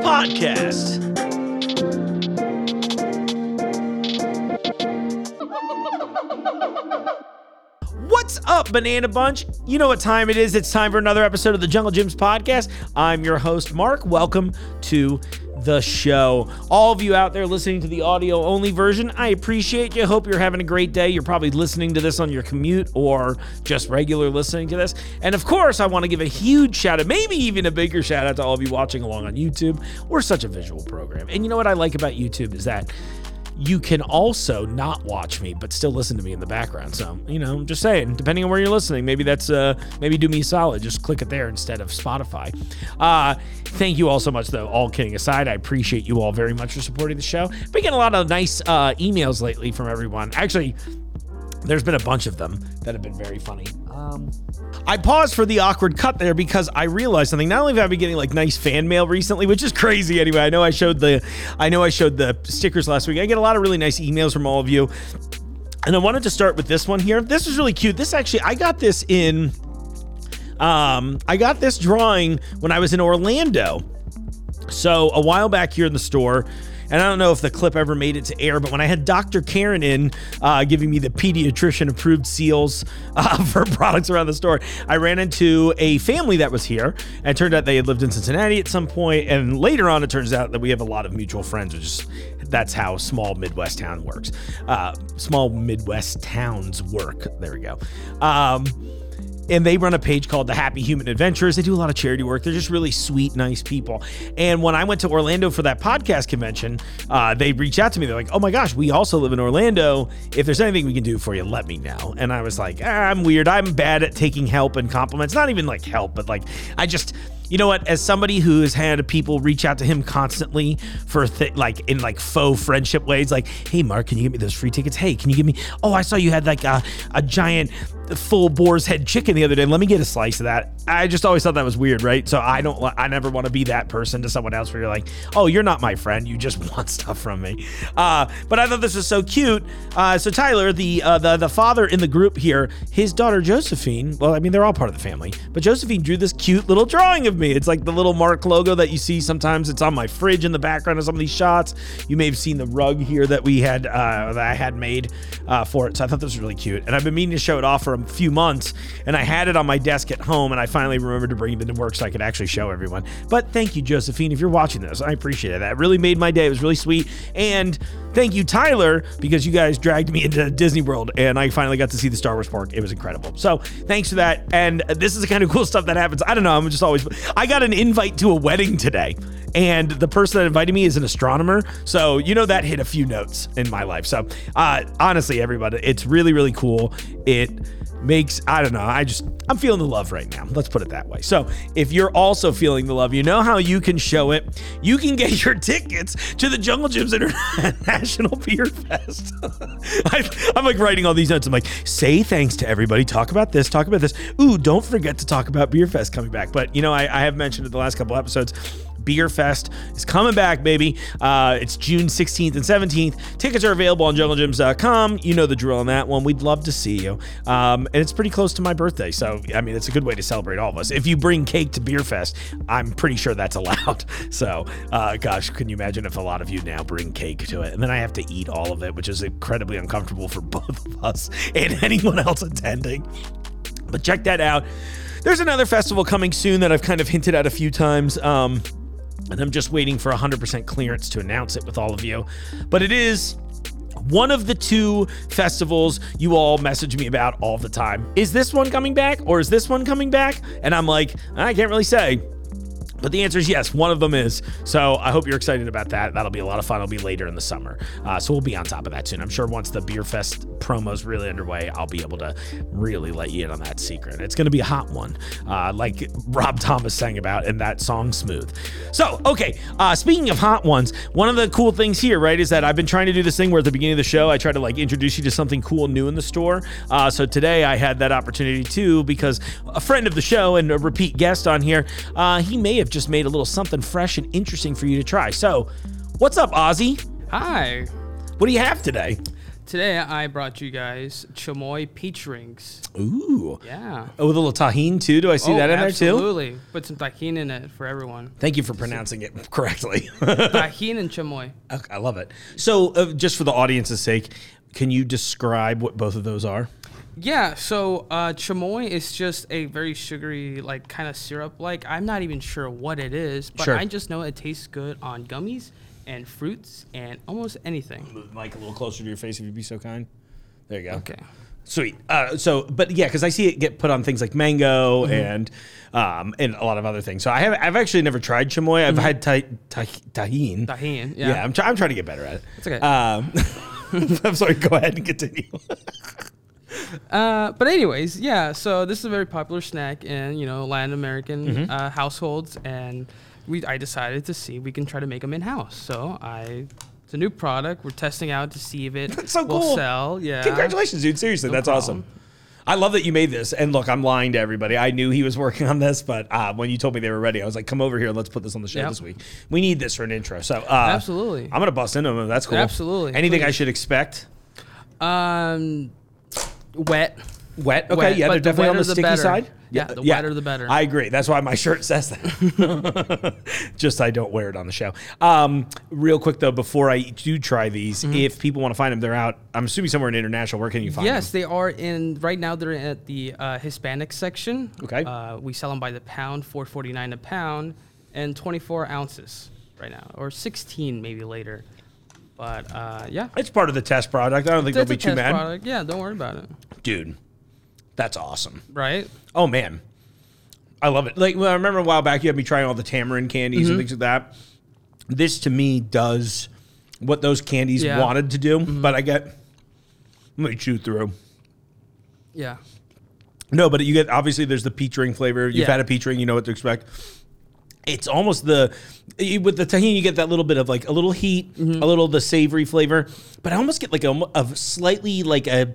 podcast. What's up, Banana Bunch? You know what time it is. It's time for another episode of the Jungle Jim's podcast. I'm your host, Mark. Welcome to the show. All of you out there listening to the audio only version, I appreciate you. Hope you're having a great day. You're probably listening to this on your commute or just regular listening to this. And of course, I want to give a huge shout out, maybe even a bigger shout out to all of you watching along on YouTube. We're such a visual program. And you know what I like about YouTube is that you can also not watch me but still listen to me in the background. So you know just saying depending on where you're listening maybe that's uh maybe do me a solid. Just click it there instead of spotify. Uh thank you all so much though all kidding aside. I appreciate you all very much for supporting the show. Been getting a lot of nice uh emails lately from everyone. Actually there's been a bunch of them that have been very funny. Um, I paused for the awkward cut there because I realized something. Not only have I been getting like nice fan mail recently, which is crazy anyway. I know I showed the, I know I showed the stickers last week. I get a lot of really nice emails from all of you, and I wanted to start with this one here. This is really cute. This actually, I got this in, um, I got this drawing when I was in Orlando. So a while back here in the store, and I don't know if the clip ever made it to air, but when I had Dr. Karen in uh, giving me the pediatrician approved seals uh, for products around the store, I ran into a family that was here. And turned out they had lived in Cincinnati at some point, And later on, it turns out that we have a lot of mutual friends, which is that's how small Midwest town works. Uh, small Midwest towns work. There we go. Um, and they run a page called the Happy Human Adventures. They do a lot of charity work. They're just really sweet, nice people. And when I went to Orlando for that podcast convention, uh, they reached out to me. They're like, "Oh my gosh, we also live in Orlando. If there's anything we can do for you, let me know." And I was like, ah, "I'm weird. I'm bad at taking help and compliments. Not even like help, but like I just." you know what? As somebody who has had people reach out to him constantly for th- like in like faux friendship ways, like, hey Mark, can you give me those free tickets? Hey, can you give me? Oh, I saw you had like a, a giant full boar's head chicken the other day. Let me get a slice of that. I just always thought that was weird, right? So I don't, I never want to be that person to someone else where you're like, oh, you're not my friend. You just want stuff from me. Uh, but I thought this was so cute. Uh, so Tyler, the uh, the the father in the group here, his daughter Josephine. Well, I mean they're all part of the family, but Josephine drew this cute little drawing of me. It's like the little Mark logo that you see sometimes. It's on my fridge in the background of some of these shots. You may have seen the rug here that we had uh, that I had made uh, for it. So I thought this was really cute, and I've been meaning to show it off for a few months, and I had it on my desk at home, and I finally remembered to bring it into work so I could actually show everyone. But thank you, Josephine, if you're watching this. I appreciate it. That really made my day. It was really sweet. And thank you, Tyler, because you guys dragged me into Disney World, and I finally got to see the Star Wars park. It was incredible. So thanks for that. And this is the kind of cool stuff that happens. I don't know. I'm just always. I got an invite to a wedding today and the person that invited me is an astronomer. So you know that hit a few notes in my life. So uh, honestly everybody it's really really cool. It makes I don't know. I just I'm feeling the love right now. Let's put it that way. So, if you're also feeling the love, you know how you can show it. You can get your tickets to the Jungle Jim's International Beer Fest. I, I'm like writing all these notes. I'm like, say thanks to everybody. Talk about this. Talk about this. Ooh, don't forget to talk about Beer Fest coming back. But you know, I, I have mentioned it the last couple episodes. Beer Fest is coming back, baby. Uh, it's June 16th and 17th. Tickets are available on junglejims.com. You know the drill on that one. We'd love to see you. Um, and it's pretty close to my birthday. So, I mean, it's a good way to celebrate all of us. If you bring cake to Beer Fest, I'm pretty sure that's allowed. So, uh, gosh, can you imagine if a lot of you now bring cake to it? And then I have to eat all of it, which is incredibly uncomfortable for both of us and anyone else attending. But check that out. There's another festival coming soon that I've kind of hinted at a few times. Um, and I'm just waiting for 100% clearance to announce it with all of you. But it is one of the two festivals you all message me about all the time. Is this one coming back or is this one coming back? And I'm like, I can't really say. But the answer is yes, one of them is. So I hope you're excited about that. That'll be a lot of fun. It'll be later in the summer. Uh, so we'll be on top of that soon. I'm sure once the Beer Fest promo's really underway, I'll be able to really let you in on that secret. It's going to be a hot one, uh, like Rob Thomas sang about in that song Smooth. So, okay, uh, speaking of hot ones, one of the cool things here, right, is that I've been trying to do this thing where at the beginning of the show, I try to like introduce you to something cool new in the store. Uh, so today I had that opportunity too because a friend of the show and a repeat guest on here, uh, he may have just made a little something fresh and interesting for you to try. So, what's up, Ozzy? Hi. What do you have today? Today I brought you guys chamoy peach rings. Ooh. Yeah. Oh, with a little tajin too. Do I see oh, that in there too? Absolutely. Put some tajin in it for everyone. Thank you for pronouncing it correctly. tajin and chamoy. Okay, I love it. So, uh, just for the audience's sake, can you describe what both of those are? Yeah, so uh, chamoy is just a very sugary, like kind of syrup. Like I'm not even sure what it is, but Sure. I just know it tastes good on gummies and fruits and almost anything. Like a little closer to your face, if you'd be so kind. There you go. Okay. Sweet. Uh, so, but yeah, because I see it get put on things like mango Mm-hmm. and um, and a lot of other things. So I have I've actually never tried chamoy. I've had ta- ta- tajin. Mm-hmm. Tajin, Yeah, yeah. I'm, try- I'm trying to get better at it. It's okay. Um, I'm sorry. Go ahead and continue. Uh, but anyways, yeah. So this is a very popular snack in you know Latin American Mm-hmm. uh, households, and we I decided to see if we can try to make them in house. So I. It's a new product. We're testing out to see if it That's so will cool. sell. Yeah. Congratulations, dude. Seriously, No that's awesome. I love that you made this. And look, I'm lying to everybody. I knew he was working on this, but uh, when you told me they were ready, I was like, "Come over here and let's put this on the show Yep. this week. We need this for an intro." So, uh, Absolutely. I'm gonna bust into them. That's cool. Absolutely, Anything I should expect? Um, wet. Wet. Okay. Wet, yeah, but they're the definitely on the wetter the sticky better. side. Yeah, the wetter the better. I agree. That's why my shirt says that. Just I don't wear it on the show. Um, real quick though, before I do try these, Mm-hmm. if people want to find them, they're out. I'm assuming somewhere in international. Where can you find Yes, them? Yes, they are in. Right now, they're at the uh, Hispanic section. Okay. Uh, we sell them by the pound, four forty nine a pound, and twenty four ounces right now, or sixteen maybe later. But uh, yeah, It's part of the test product. I don't think It's they'll a be too test mad. product. Yeah, don't worry about it. Dude, that's awesome. Right? Oh man, I love it. Like well, I remember a while back, you had me trying all the tamarind candies Mm-hmm. and things like that. This to me does what those candies Yeah. Mm-hmm. wanted to do, but I get. Let me chew through. Yeah. No, but you get obviously there's the peach ring flavor. You've Yeah. had a peach ring, you know what to expect. It's almost the with the tajin, you get that little bit of like a little heat, Mm-hmm. a little the savory flavor, but I almost get like a, a slightly like a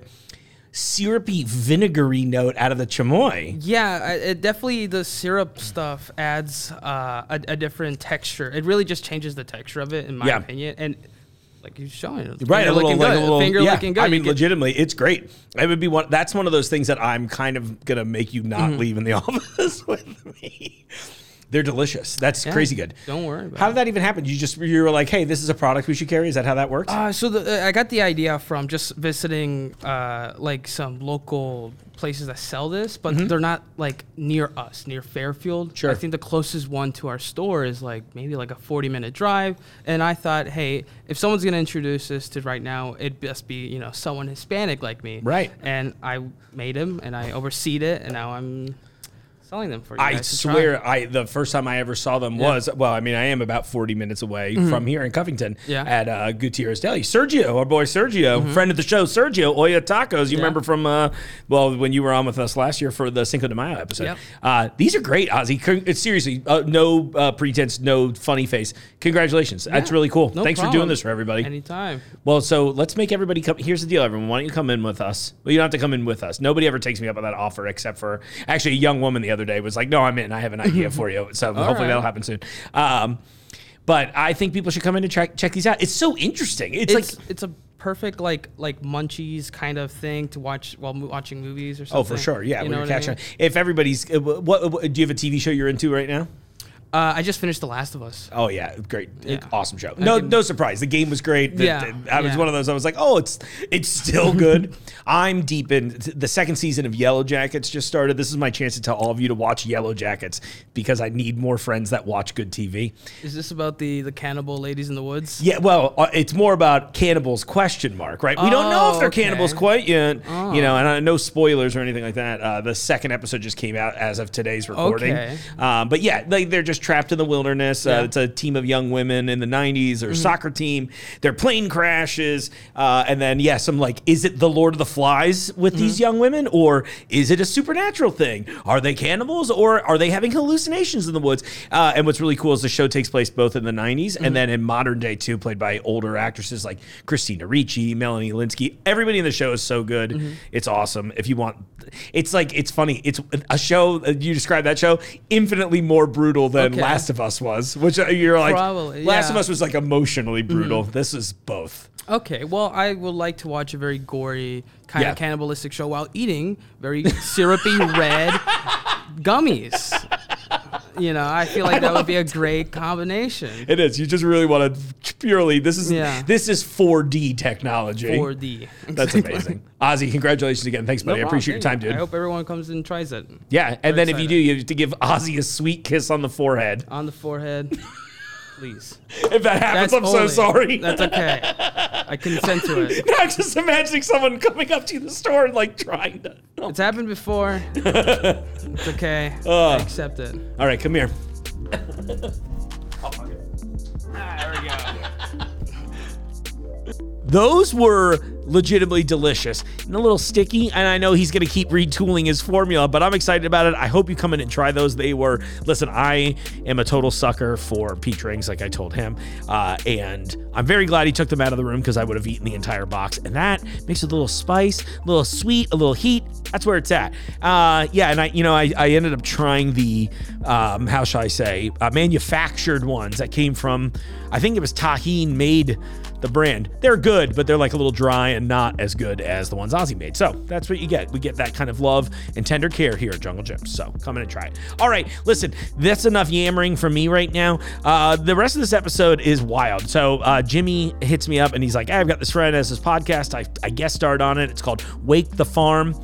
syrupy vinegary note out of the chamoy. Yeah, it definitely the syrup stuff adds uh, a, a different texture. It really just changes the texture of it, in my Yeah. opinion. And like you're showing, it, Right, a little, looking like a little, finger yeah. looking good. I mean, legitimately, it's great. It would be one. That's one of those things that I'm kind of gonna make you not Mm-hmm. leave in the office with me. They're delicious. That's Yeah, crazy good. Don't worry about How did that even happen? You just you were like, hey, this is a product we should carry. Is that how that works? Uh, so the, I got the idea from just visiting uh, like some local places that sell this, but they're not like near us, near Fairfield. Mm-hmm. Sure. I think the closest one to our store is like maybe like a 40 minute drive. And I thought, hey, if someone's gonna introduce this to right now, it'd best be you know someone Hispanic like me. Right. And I made them and I overseed it, and now I'm selling them for you. I try. swear, I the first time I ever saw them was well. I mean, I am about forty minutes away from here in Covington Mm-hmm. Yeah. Mm-hmm. at uh, Gutierrez Deli. Sergio, our boy Sergio, friend of the show, Sergio Oya Tacos. You Yeah. remember from uh, well when you were on with us last year for the Cinco de Mayo episode. Yep. Uh, these are great, Ozzy. Seriously, uh, no uh, pretense, no funny face. Congratulations, that's really cool. no Thanks for doing this for everybody. Anytime. Well, so let's make everybody come. Here's the deal, everyone. Why don't you come in with us? Well, you don't have to come in with us. Nobody ever takes me up on that offer except for actually a young woman the other day was like, "No, I'm in. I have an idea for you." So hopefully right. that'll happen soon. Um, but I think people should come in and check check these out. It's so interesting. It's, It's like it's a perfect like like munchies kind of thing to watch while mo- watching movies or something. oh, for sure. Yeah, You know I mean? If everybody's, uh, what, what do you have a TV show you're into right now? Uh, I just finished The Last of Us. Oh yeah, great, Yeah. awesome show. No, no surprise. The game was great. The- Yeah, the- I was yeah. one of those. I was like, oh, it's it's still good. I'm deep in the second season of Yellow Jackets. Just started. This is my chance to tell all of you to watch Yellow Jackets because I need more friends that watch good TV. Is this about the the cannibal ladies in the woods? Yeah, well, uh, it's more about cannibals? Question mark. Right? We don't know if Oh, they're okay. cannibals quite yet. You know, and uh, no spoilers or anything like that. Uh, the second episode just came out as of today's recording. Okay. Um, but yeah, like they're just trapped in the wilderness. Uh, Yeah. Mm-hmm. it's a team of young women in the '90s or soccer team. Their plane crashes, uh, and then yeah, some like, is it the Lord of the Flies with these Mm-hmm. young women, or is it a supernatural thing? Are they cannibals, or are they having hallucinations in the woods? Uh, and what's really cool is the show takes place both in the '90s Mm-hmm. and then in modern day too, played by older actresses like Christina Ricci, Melanie Lynskey. Everybody in the show is so good. Mm-hmm. It's awesome. If you want, it's like it's funny. It's a show. uh, You describe that show infinitely more brutal than than. Last of Us was, which uh, you're like, Probably, Last of yeah. Us was like emotionally brutal. This is both. Okay, well, I would like to watch a very gory, kind Yeah. of cannibalistic show while eating very syrupy red gummies. You know, I feel like that would be a great combination. It is. You just really want to purely. This is Yeah. this is 4D technology. 4D. That's amazing. Ozzy, congratulations again. Thanks, buddy. I appreciate your time, dude. I hope everyone comes and tries it yeah, and then if you do, you have to give Ozzy a sweet kiss on the forehead. on the forehead. Please. If that happens, That's I'm so sorry. That's okay. I consent to it. I'm just imagining someone coming up to the store and like trying to. It's happened before. It's okay. Uh, I accept it. All right, come here. There we go. Those were legitimately delicious and a little sticky. And I know he's going to keep retooling his formula, but I'm excited about it. I hope you come in and try those. They were, listen, I am a total sucker for peach rings, like I told him. Uh, and I'm very glad he took them out of the room because I would have eaten the entire box. And that makes it a little spice, a little sweet, a little heat. That's where it's at. Uh, yeah, and I, you know, I, I ended up trying the, um, how shall I say, uh, manufactured ones that came from, I think it was Tajin made the brand. They're good, but they're like a little dry and not as good as the ones Ozzy made. So that's what you get. We get that kind of love and tender care here at Jungle Jim's. So come in and try it. All right, listen, that's enough yammering from me right now. Uh, the rest of this episode is wild. So uh, Jimmy hits me up and he's like, hey, I've got this friend as this podcast. I, I guest starred on it. It's called Wake the Farm.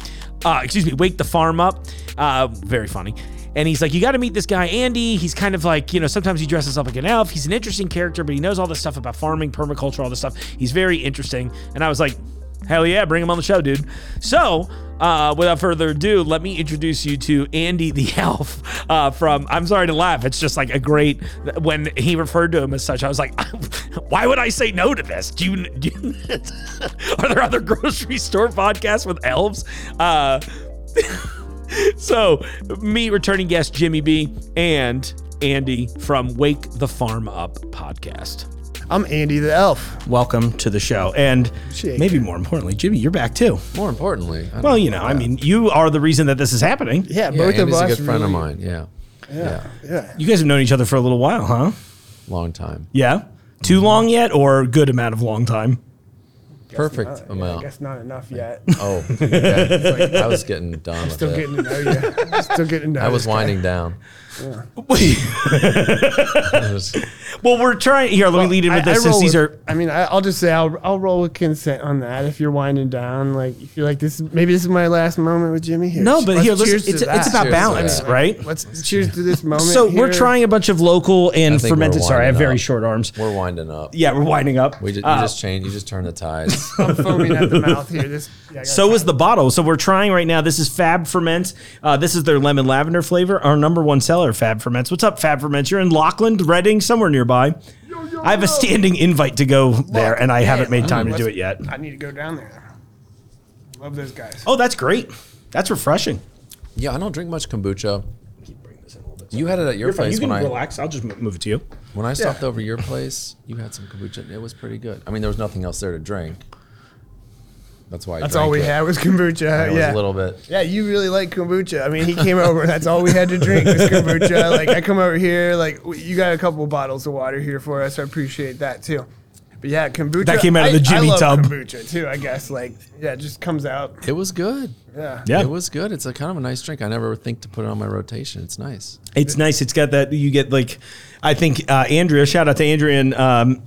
Uh, excuse me, Wake the Farm Up. Uh, very funny. And he's like, you got to meet this guy, Ande. He's kind of like, you know, sometimes he dresses up like an elf. He's an interesting character, but he knows all this stuff about farming, permaculture, all this stuff. He's very interesting. And I was like, hell yeah, bring him on the show, dude. So, uh, without further ado, let me introduce you to Ande the elf uh, from, I'm sorry to laugh. It's just like a great, when he referred to him as such, I was like, why would I say no to this? Do you, do you are there other grocery store podcasts with elves? Uh, so, me returning guest Jimmy B and Ande from Wake the Farm Up podcast. I'm Ande the Elf. Welcome to the show. And Appreciate maybe more importantly, Jimmy, you're back too. More importantly, Well, you know, I mean, you are the reason that this is happening. Yeah, yeah, both of Ande's us. a good friend of really- mine. Yeah, Yeah, yeah. You guys have known each other for a little while, huh? long time, Yeah. Too long yet, or good amount of long time? Perfect Uh, yeah, I guess not enough yet. Oh, okay. I was getting done with Still it. getting to know you. Still getting to know I was this guy. winding down. It was- well, we're trying here. Let me lead in with I- I this since these with- are. I mean, I, I'll just say I'll, I'll roll with consent on that. If you're winding down, like if you're like this, maybe this is my last moment with Jimmy here. No, but Let's here, listen, cheers it's, it's about Cheers balance, that. right? Let's cheers to this moment. So we're trying a bunch of local and fermented. Sorry, I have winding very short arms. we're winding up. Yeah, we're winding up. We just, Uh, you just changed. You just turned the tides. I'm foaming at the mouth here. This. Yeah, So try. is the bottle. So we're trying right now. This is Fab Ferment. Uh, this is their lemon lavender flavor. Our number one seller, Fab Ferments. What's up, Fab Ferments? You're in Lockland, Reading, somewhere nearby. I have a standing invite to go there, and I haven't made time to do it yet. I need to go down there. Love those guys. Oh, that's great. That's refreshing. yeah, I don't drink much kombucha. You had it at your You're fine. place You can when I relax. I'll just mo- move it to you. when I stopped over your place. You had some kombucha. It was pretty good. I mean, there was nothing else there to drink. That's why. I That's drank all we it. had was kombucha. And It yeah. was a little bit. Yeah, you really like kombucha. I mean, he came over. That's all we had to drink was kombucha. Like, I come over here. Like, you got a couple bottles of water here for us. I appreciate that too. But yeah, kombucha. That came out of the Jimmy I love tub. Kombucha too. I guess. Like, yeah, it just comes out. It was good. Yeah. Yeah. It was good. It's a kind of a nice drink. I never think to put it on my rotation. It's nice. It's nice. It's got that you get like, I think uh, Andrea. Shout out to Andrea. And um,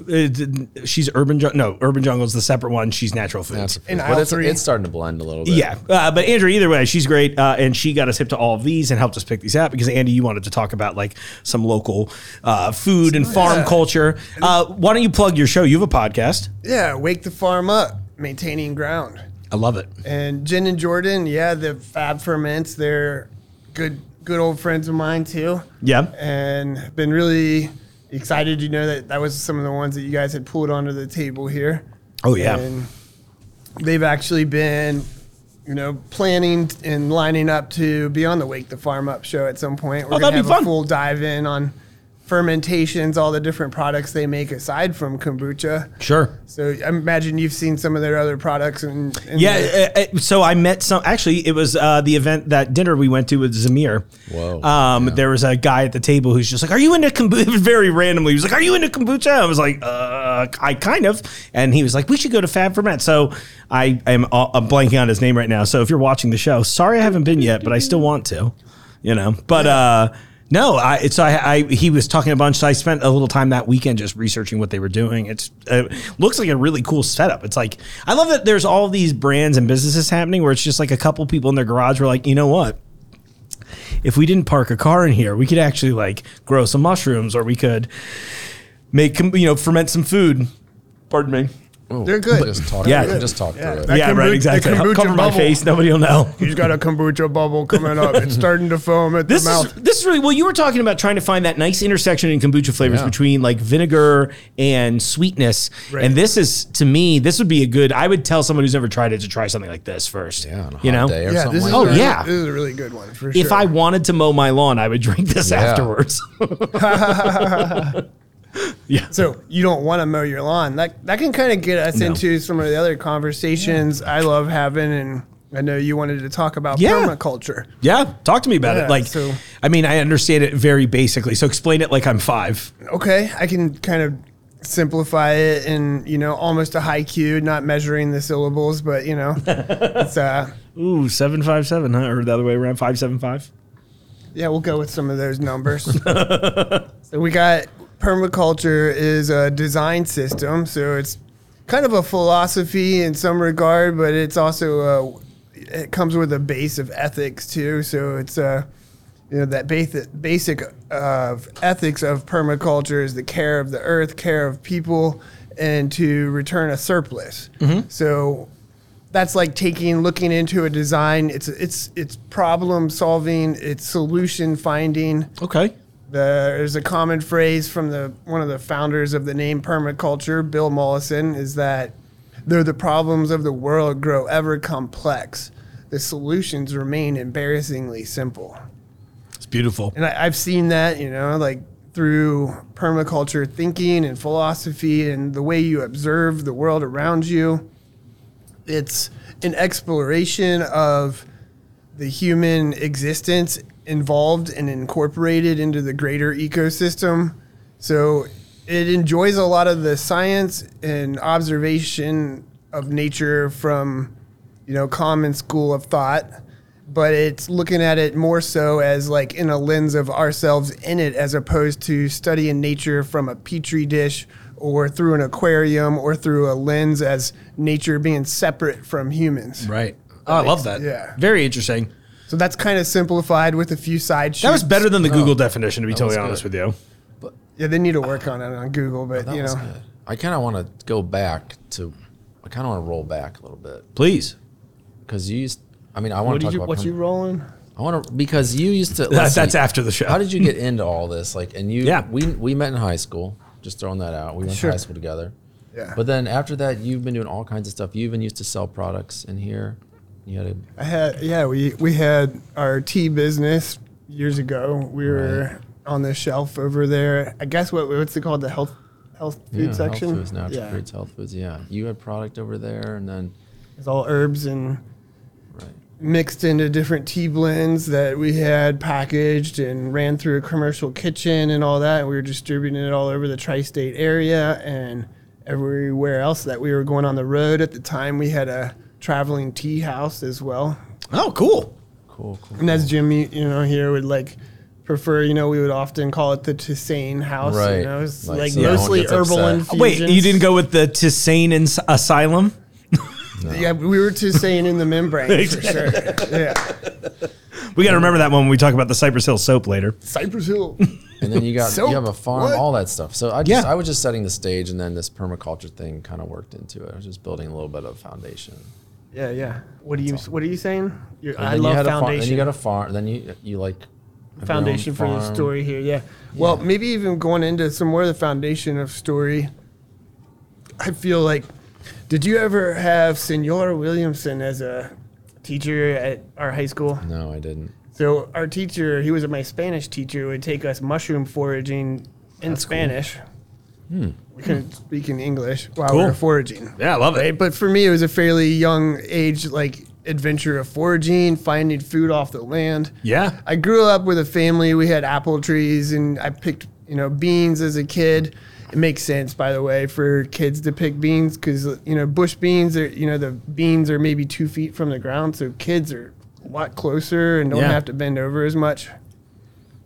she's urban. Jun- No, urban jungle is the separate one. She's natural foods. That's In but it's, three. it's starting to blend a little bit. Yeah, uh, but Andrea, either way, she's great, uh, and she got us hip to all of these and helped us pick these out because Ande, you wanted to talk about like some local uh, food and farm Yeah. culture. Uh, why don't you plug your show? You have a podcast. Yeah. Wake the farm up, maintaining ground. I love it. And Jen and Jordan, yeah, the Fab Ferments, they're good, good old friends of mine too. Yeah, and been really excited to know that that was some of the ones that you guys had pulled onto the table here. Oh, yeah. and they've actually been, you know, planning and lining up to be on the Wake the Farm Up show at some point. We're Oh, gonna that'd be fun. a full dive in on fermentations, all the different products they make aside from kombucha. Sure. So I imagine you've seen some of their other products and, and Yeah. uh, uh, so I met some. Actually, it was uh, the event that dinner we went to with Zamir. Whoa, Um, yeah. There was a guy at the table who's just like, "Are you into kombucha?" Very randomly, he was like, "Are you into kombucha?" I was like, "Uh, I kind of." And he was like, "We should go to Fab Ferment." So I am uh, I'm blanking on his name right now. So if you're watching the show, sorry I haven't been yet, but I still want to. You know, but uh. No, I, it's I, I. He was talking a bunch. So I spent a little time that weekend just researching what they were doing. It's uh, looks like a really cool setup. It's like I love that there's all these brands and businesses happening where it's just like a couple people in their garage were like, you know what, if we didn't park a car in here, we could actually like grow some mushrooms or we could make you know ferment some food. Pardon me. Oh, They're good. Just talk. Yeah. Yeah, just talk Yeah. through it. That yeah, kombu- right. the Exactly. I'll kombucha cover my bubble. face. Nobody will know. He's got a kombucha bubble coming up. It's starting to foam at the This mouth. is this is really well. You were talking about trying to find that nice intersection in kombucha flavors Yeah. between like vinegar and sweetness, Right. and this is to me this would be a good. I would tell someone who's never tried it to try something like this first. Yeah, on a you know, day or yeah, something this is like Oh, a, that. Oh, yeah. this is a really good one for if sure. I wanted to mow my lawn, I would drink this Yeah. afterwards. yeah. So you don't want to mow your lawn. That that can kind of get us No. into some of the other conversations I love having, and I know you wanted to talk about Yeah. permaculture. Yeah, talk to me about Yeah, it. Like, so- I mean, I understand it very basically. So explain it like I'm five. Okay, I can kind of simplify it in you know almost a haiku, not measuring the syllables, but you know, it's uh Ooh, seven five seven, huh? Or the other way around, five seven five. yeah, we'll go with some of those numbers. so we got permaculture is a design system, so it's kind of a philosophy in some regard, but it's also a, it comes with a base of ethics too. So it's uh, you know that basic basic of ethics of permaculture is the care of the earth, care of people, and to return a surplus. So that's like taking looking into a design. It's it's it's problem solving. It's solution finding. Okay. There's a common phrase from the one of the founders of the name permaculture, Bill Mollison, is that though the problems of the world grow ever complex, the solutions remain embarrassingly simple. It's beautiful. And I, I've seen that, you know, like through permaculture thinking and philosophy and the way you observe the world around you. It's an exploration of the human existence involved and incorporated into the greater ecosystem. So it enjoys a lot of the science and observation of nature from, you know, common school of thought, but it's looking at it more so as like in a lens of ourselves in it as opposed to studying nature from a petri dish or through an aquarium or through a lens as nature being separate from humans. Right. Oh, I love that. Yeah. Very interesting. So that's kind of simplified with a few side That was better than the oh. Google definition, to be totally was honest with you. Yeah, they need to work ah. on it on Google, but oh, That you was know, good. I kind of want to go back to. I kind of want to roll back a little bit Please. because you used. I mean, I want what to did talk you about. what perm- you rolling? I want to because you used to. That, let's that's see, after the show. How did you get into all this? Like, and you, Yeah. we we met in high school. Just throwing that out. We went Sure. to high school together. Yeah. But then after that, you've been doing all kinds of stuff. You even used to sell products in here. You had a I had yeah, we we had our tea business years ago. We were on the shelf over there. I guess what what's it called? The health health food yeah, section. Health foods, natural yeah. foods, health foods. Yeah, you had product over there, and then It's all herbs and right. mixed into different tea blends that we had packaged and ran through a commercial kitchen and all that. And we were distributing it all over the tri-state area and everywhere else that we were going on the road. At the time, we had a traveling tea house as well. oh, cool. Cool, cool. And as Jimmy, you know, here would like prefer, you know, we would often call it the Tisane house. Right. You know, it's Like, like so mostly gets herbal upset. infusions. Wait, you didn't go with the Tisane Ins- Asylum? Yeah, we were Tisane in the membrane for sure. Yeah. We got to remember that one when we talk about the Cypress Hill soap later. Cypress Hill. And then you got Soap? you have a farm, What? all that stuff. So I just Yeah. I was just setting the stage, and then this permaculture thing kind of worked into it. I was just building a little bit of foundation. Yeah, yeah. What are you What are you saying? You're, And I then love you had A farm, foundation. then you got a farm. Then you you like have your own foundation for the farm. story here. Yeah. Well, maybe even going into some more of the foundation of story. I feel like, did you ever have Senor Williamson as a teacher at our high school? No, I didn't. So our teacher, he was my Spanish teacher, would take us mushroom foraging in Spanish. Hmm. We couldn't speak in English while we Cool. were foraging. Yeah, I love Right? it. But for me, it was a fairly young age, like adventure of foraging, finding food off the land. Yeah. I grew up with a family. We had apple trees, and I picked, you know, beans as a kid. It makes sense, by the way, for kids to pick beans because you know bush beans are, you know, the beans are maybe two feet from the ground, so kids are a lot closer and don't Yeah. have to bend over as much.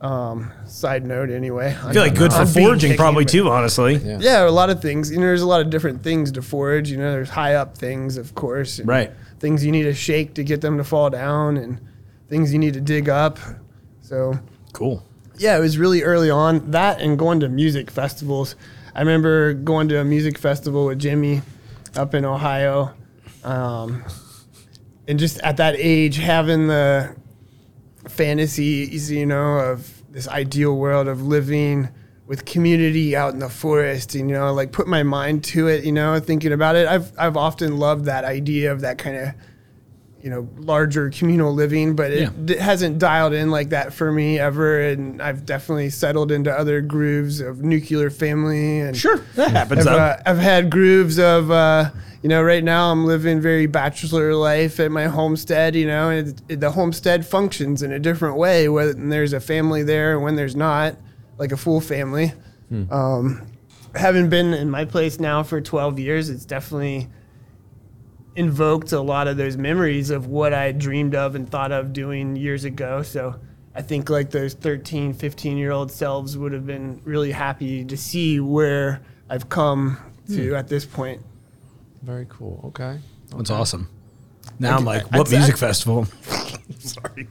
Um, side note, anyway. I feel like good for foraging probably too, honestly. Yeah. Yeah, a lot of things. You know, there's a lot of different things to forage. You know, there's high up things, of course. and Right. Things you need to shake to get them to fall down, and things you need to dig up. So, Cool. yeah, it was really early on that and going to music festivals. I remember going to a music festival with Jimmy up in Ohio. Um, and just at that age, having the fantasies, you know, of this ideal world of living with community out in the forest, and, you know, like put my mind to it, you know, thinking about it. I've, I've often loved that idea of that kind of, you know, larger communal living, but it Yeah. hasn't dialed in like that for me ever. And I've definitely settled into other grooves of nuclear family and Sure, that happens. I've, uh, I've had grooves of, uh, you know, right now I'm living very bachelor life at my homestead, you know, and it, the homestead functions in a different way when there's a family there and when there's not, like a full family. Um, having been in my place now for 12 years, it's definitely invoked a lot of those memories of what I dreamed of and thought of doing years ago. So I think like those 13, 15 year old selves would have been really happy to see where I've come to hmm. at this point. Very cool. Okay. That's awesome. Now I'm like, what I- music festival? Sorry.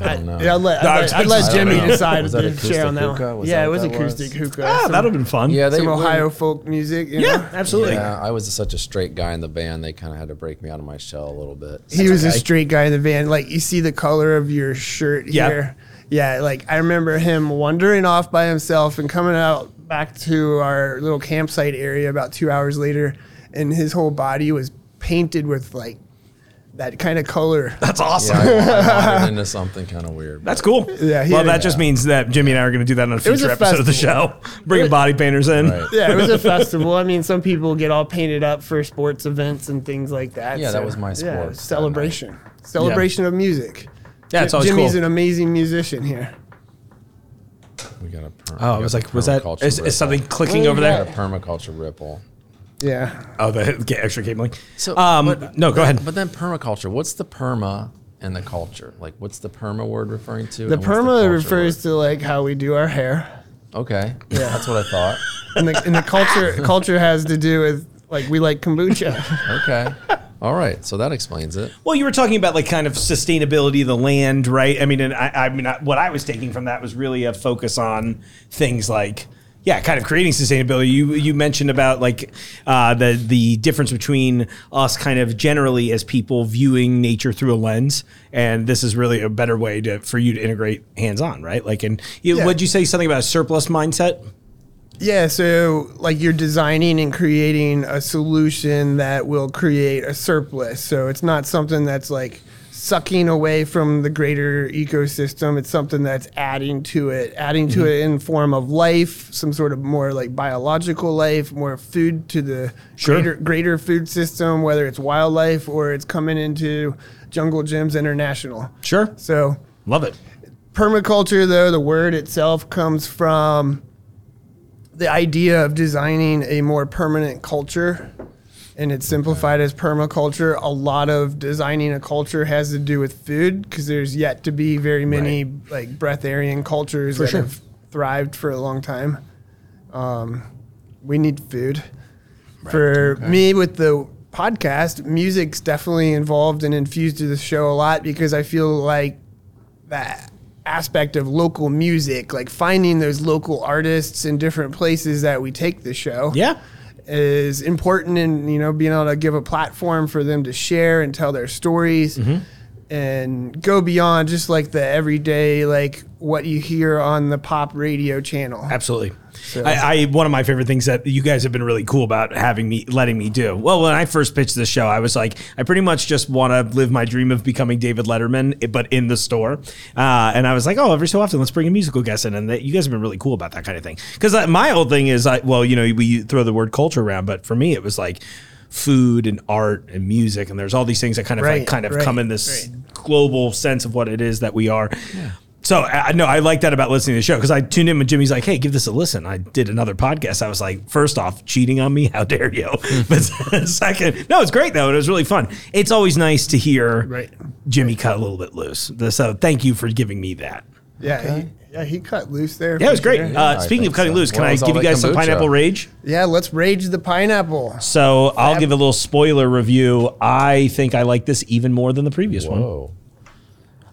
I don't know. Yeah, I'd let, I'd I let, I'd let Jimmy know. decide Was to that share on that acoustic one. Was yeah, that it was what that was? acoustic hookah. Ah, some, that would have been fun. Yeah, they some when- Ohio folk music. You Yeah, know? absolutely. Yeah, I was such a straight guy in the band. They kind of had to break me out of my shell a little bit. He was a straight guy in the van. Like you see the color of your shirt Yeah. here. Yeah, like I remember him wandering off by himself and coming out back to our little campsite area about two hours later, and his whole body was painted with like that kind of color. That's awesome. Yeah, I, I into something kind of weird. That's cool. Yeah, he well, that a- just means that Jimmy and I are going to do that on a future a episode of the show. Bringing body painters in. Right. Yeah, it was a festival. I mean, some people get all painted up for sports events and things like that. Yeah, that was my Yeah, sport it was that celebration, celebration of music. Yeah, it's always Jimmy's cool. an amazing musician here. We got a. Per- Oh, I we was like, was that permaculture is, is something clicking over We got there? a permaculture ripple. Yeah. Oh, the the extra cabling. So, um, but- no, go ahead. But then permaculture. What's the perma and the culture? Like, what's the perma word referring to? The perma culture refers word? to like how we do our hair. Okay, yeah, that's what I thought. And the, and the culture culture has to do with like we like kombucha. Okay, all right. So that explains it. Well, you were talking about like kind of sustainability of the land, right? I mean, and I, I mean, I, what I was taking from that was really a focus on things like, yeah, kind of creating sustainability. You you mentioned about like uh, the the difference between us kind of generally as people viewing nature through a lens, and this is really a better way to for you to integrate hands on, right? Like, and you, Yeah. would you say something about a surplus mindset? yeah, so like you're designing and creating a solution that will create a surplus. So it's not something that's like sucking away from the greater ecosystem. It's something that's adding to it, adding to mm-hmm. it in form of life, some sort of more like biological life, more food to the Sure. greater greater food system, whether it's wildlife or it's coming into Jungle Jim's International. Sure, So love it. permaculture though the word itself comes from the idea of designing a more permanent culture and it's simplified as permaculture. A lot of designing a culture has to do with food because there's yet to be very many like breatharian cultures that sure. have thrived for a long time. Um, we need food. For me with the podcast music's definitely involved and infused to the show a lot because i feel like that aspect of local music, like finding those local artists in different places that we take the show, Yeah, is important in you know being able to give a platform for them to share and tell their stories. Mm-hmm. And go beyond just like the everyday, like what you hear on the pop radio channel. absolutely. I, I one of my favorite things that you guys have been really cool about having me letting me do. Well, when I first pitched the show, I was like, I pretty much just want to live my dream of becoming David Letterman, eh, but in the store. Uh, and I was like, oh, every so often, let's bring a musical guest in, and that, you guys have been really cool about that kind of thing. Because my old thing is, I well, you know, we throw the word culture around, but for me, it was like food and art and music, and there's all these things that kind of like kind of right, come in this global sense of what it is that we are. So I know I like that about listening to the show because I tuned in when Jimmy's like, "Hey, give this a listen." I did another podcast. I was like, first off, cheating on me? How dare you? But second, no, it's great though. It was really fun. It's always nice to hear Right. Jimmy cut a little bit loose. So thank you for giving me that. Yeah, he, yeah, he cut loose there. Yeah, it was great. sure. Uh, I speaking of cutting so. loose, can Well, I give you guys some pineapple rage? Yeah, let's rage the pineapple. So I'll give a little spoiler review. I think I like this even more than the previous one.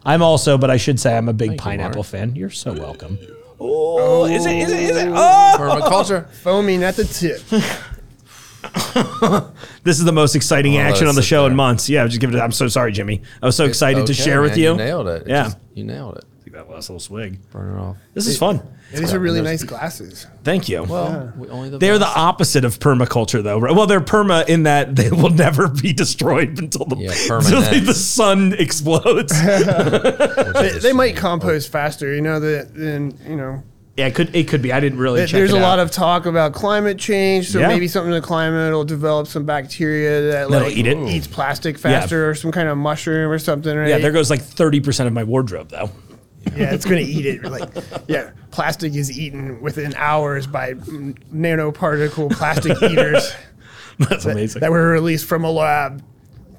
Whoa. I'm also, but I should say I'm a big Thank you, pineapple Mark. fan. You're so welcome. Oh, is it? Is it? Is it? Oh, oh! Permaculture. Foaming at the tip. this is the most exciting Oh, action on the us sit show in there. months. Yeah, I'm just give it. I'm so sorry, Jimmy. I was so excited to Okay, share with man, you. You nailed it. It Yeah. just- you nailed it. Take that last little swig. Burn it off. This is fun. These are really nice glasses. Thank you. Well, we only the they're the best. opposite of permaculture, though. right? Well, they're perma in that they will never be destroyed until the, Yeah, until permanent. the sun explodes. They, they might compost faster, you know, that than, you know. yeah, it could. It could be. I didn't really. There- check There's it a lot out. of talk about climate change, so Yeah. maybe something in the climate will develop some bacteria that That'll like eat it. eats plastic faster, or some kind of mushroom or something. Right? Yeah, there goes like thirty percent of my wardrobe, though. Yeah, it's gonna eat it. Like, yeah, plastic is eaten within hours by mm, nanoparticle plastic eaters That's amazing. that were released from a lab,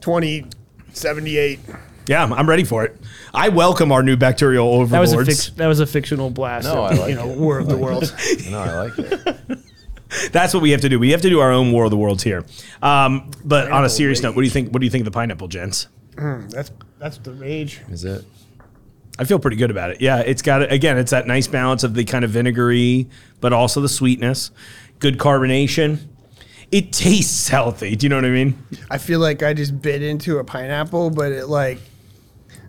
2078. yeah, I'm- I'm ready for it. I welcome our new bacterial overlords. That was a fix, that was a fictional blast. No, of, I like you know, it. War of the Worlds. No, I like it. That's what we have to do. We have to do our own War of the Worlds here. Um, but on a Pineapple serious note, what do you think? What do you think of the pineapple, gents? that's that's the rage. Is it? I feel pretty good about it. Yeah, it's got again, it's that nice balance of the kind of vinegary, but also the sweetness. Good carbonation. It tastes healthy. Do you know what I mean? I feel like I just bit into a pineapple, but it like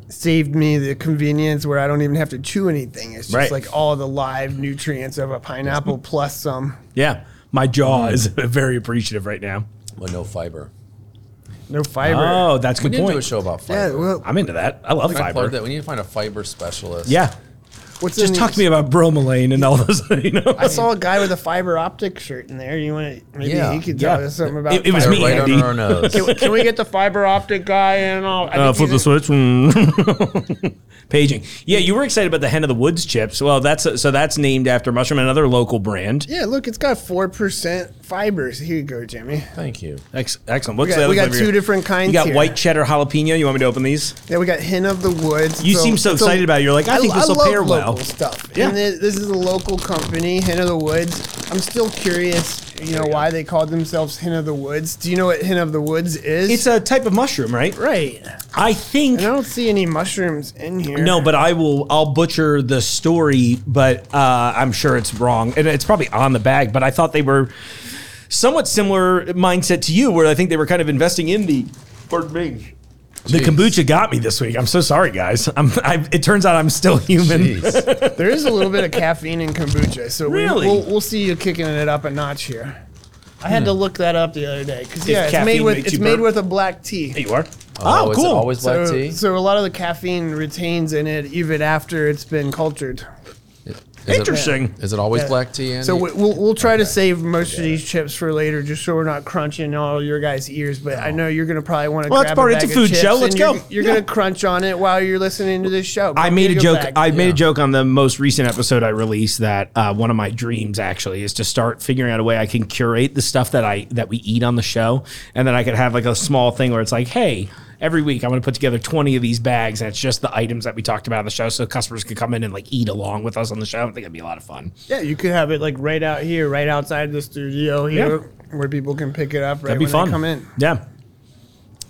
saved me the convenience where I don't even have to chew anything. It's just Right. like all the live nutrients of a pineapple plus some. Yeah. My jaw is very appreciative right now. Well, no fiber. No fiber. Oh, that's a We good need to do a point. show about yeah. fiber. Well, I'm into that. I love Can I plug fiber. that? We need to find a fiber specialist. Yeah. what's Just in talk to me about bromelain and all those. You know. I saw a guy with a fiber optic shirt in there. You want to? Maybe Yeah. he could Yeah. tell us something about. It- it was fiber. me, Right Ande. under our nose. Can, we- can we get the fiber optic guy and all? I Uh, think flip the he's in- switch. Mm. Paging. Yeah, you were excited about the Hen of the Woods chips. Well, that's so that's named after Mushroom, another local brand. Yeah, look, it's got four percent fibers. Here you go, Jimmy. Thank you. Ex- excellent. What's We got, we got two different kinds. You got here. white cheddar jalapeno. You want me to open these? Yeah, we got Hen of the Woods. You seem so it's a- excited about it. You're like, I think this'll love pair well. Stuff. Yeah. And this, this is a local company, Hen of the Woods. I'm still curious, you know, why they called themselves Hen of the Woods. Do you know what Hen of the Woods is? It's a type of mushroom, right? right. I think And I don't see any mushrooms in here. No, but I will. I'll butcher the story, but uh, I'm sure it's wrong, and it's probably on the bag. But I thought they were somewhat similar mindset to you, where I think they were kind of investing in the. Pardon me. The Jeez. kombucha got me this week. I'm so sorry, guys. I'm. I, it turns out I'm still human. There is a little bit of caffeine in kombucha, so we, Really? we'll, we'll see you kicking it up a notch here. I had to hmm. look that up the other day because yeah, it's caffeine made with makes it's you made burp? with a black tea. There you are. Oh, Oh, is cool. always black So, tea? so a lot of the caffeine retains in it even after it's been cultured. Is it- Interesting. Is it always Yeah. black tea? Ande? So we, we'll we'll try to save most of these chips for later, just so we're not crunching all your guys' ears. But I know you're gonna probably want to. Well, it's grab part- a it's a food show. Let's you're, go. You're Yeah. gonna crunch on it while you're listening to this show. I made a joke. bag. I made a joke on the most recent episode I released that uh, one of my dreams actually is to start figuring out a way I can curate the stuff that I that we eat on the show, and then I could have like a small thing where it's like, hey, every week I'm going to put together 20 of these bags, and it's just the items that we talked about on the show, so customers could come in and like eat along with us on the show. I think it'd be a lot of fun. yeah, you could have it like right out here, right outside the studio here, where people can pick it up right That'd be when fun. they come in. Yeah.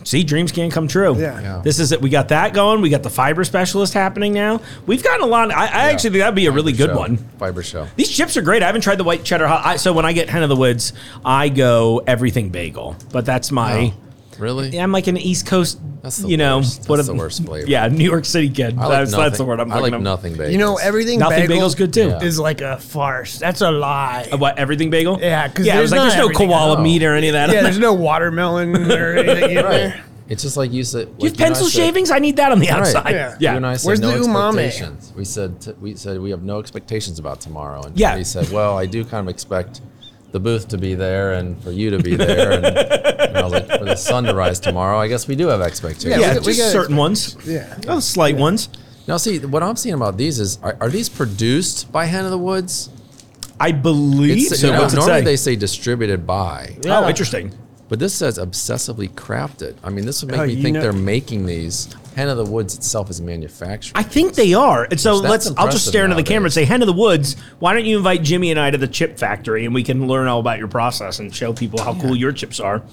See, dreams can come true. Yeah. Yeah. This is it. We got that going. We got the fiber specialist happening now. We've gotten a lot. I, I actually think that'd be a really good Show. one. Fiber show. These chips are great. I haven't tried the white cheddar. I, so when I get Hen of the Woods, I go everything bagel. But that's my. Really? Yeah, I'm like an East Coast, That's the you know, worst. what That's a- the worst flavor. Yeah, New York City kid. I like that's, nothing. that's the word I'm I thinking like of. nothing bagels. You know, everything Nothing bagel bagel's good too. Yeah. is like a farce. That's a lie. Uh, What everything bagel? Yeah, 'cause yeah, it was there's like there's no everything. koala No. meat or any of that. yeah, there's no watermelon or anything in Right. there. It's just like you said. you have pencil shavings? I need that on the Right. outside. Yeah. Yeah. You and I said Where's no the umami? expectations. We said t- we said we have no expectations about tomorrow, and Yeah. he said, "Well, I do kind of expect the booth to be there and for you to be there." And, and I was like, "For the sun to rise tomorrow, I guess we do have expectations." Yeah, Yeah, we got- we just got- certain ones. Yeah. Oh, slight ones. Now, see, what I'm seeing about these is, are, are these produced by Hen of the Woods? I believe It's- so. you know, What's it normally say? they say distributed by, Oh, interesting. but this says obsessively crafted. I mean, this would make Oh, me think know- they're making these. Hen of the Woods itself is manufactured. I think they are. And so Which let's I'll just stare into the camera and say, Hen of the Woods, why don't you invite Jimmy and I to the chip factory and we can learn all about your process and show people how cool your chips are.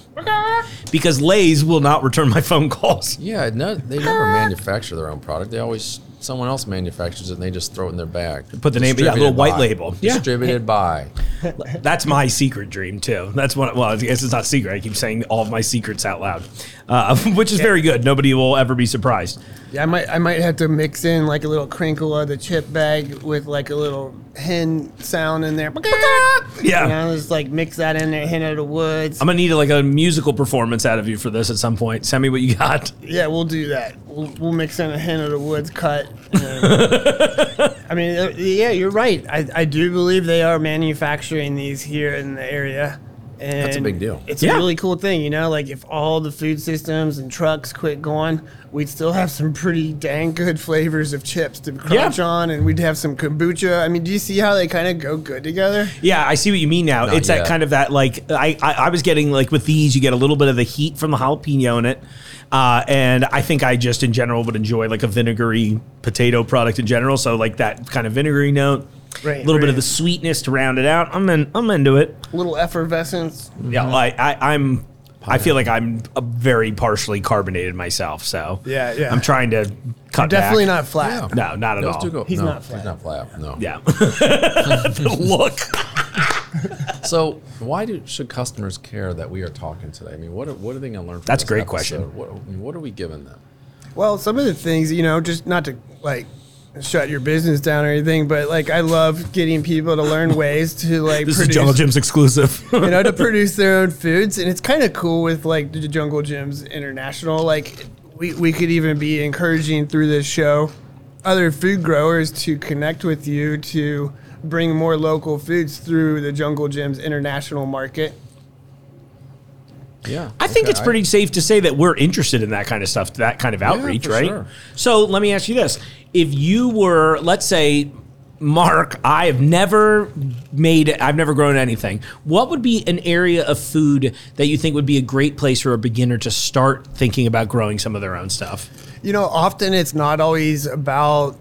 Because Lay's will not return my phone calls. Yeah, no, they never manufacture their own product. They always someone else manufactures it and they just throw it in their bag. Put the name- yeah, a little white by. label. Yeah. Distributed by. That's my secret dream too. That's what. Well, I guess it's not secret. I keep saying all of my secrets out loud, uh, which is very good. Nobody will ever be surprised. Yeah, I might I might have to mix in like a little crinkle of the chip bag with like a little hen sound in there. Yeah. You know, just like mix that in there, hen of the woods. I'm gonna need like a musical performance out of you for this at some point. Send me what you got. Yeah, we'll do that. We'll, we'll mix in a hen of the woods cut. I mean, uh, yeah, you're right. I, I do believe they are manufacturing these here in the area. And That's a big deal. It's Yeah. a really cool thing, you know. Like if all the food systems and trucks quit going, we'd still have some pretty dang good flavors of chips to crunch Yeah. on, and we'd have some kombucha. I mean, do you see how they kind of go good together? Yeah, I see what you mean now. Not it's that kind of that like I, I I was getting like with these, you get a little bit of the heat from the jalapeno in it, uh, and I think I just in general would enjoy like a vinegary potato product in general. So like that kind of vinegary note, Right, a little bit of the sweetness to round it out. I'm in, I'm into it. A little effervescence. Yeah, mm-hmm. I, I I'm. I feel like I'm a very partially carbonated myself, so Yeah, yeah. I'm trying to cut Definitely back. not flat. No, not at Those all. do go. He's no, not flat. He's not flat. No. Yeah, the look. So why do should customers care that we are talking today? I mean, what are, what are they going to learn? From That's a this great episode? question. What, I mean, what are we giving them? Well, some of the things, you know, just not to like shut your business down or anything, but like I love getting people to learn ways to like This is Jungle Jim's exclusive. you know, to produce their own foods, and it's kind of cool with like the Jungle Jim's International. Like we we could even be encouraging through this show other food growers to connect with you to bring more local foods through the Jungle Jim's International market. Yeah, I think it's pretty safe to say that we're interested in that kind of stuff, that kind of outreach, for right? sure. So let me ask you this: If you were, let's say, Mark, I have never made, I've never grown anything. What would be an area of food that you think would be a great place for a beginner to start thinking about growing some of their own stuff? You know, often it's not always about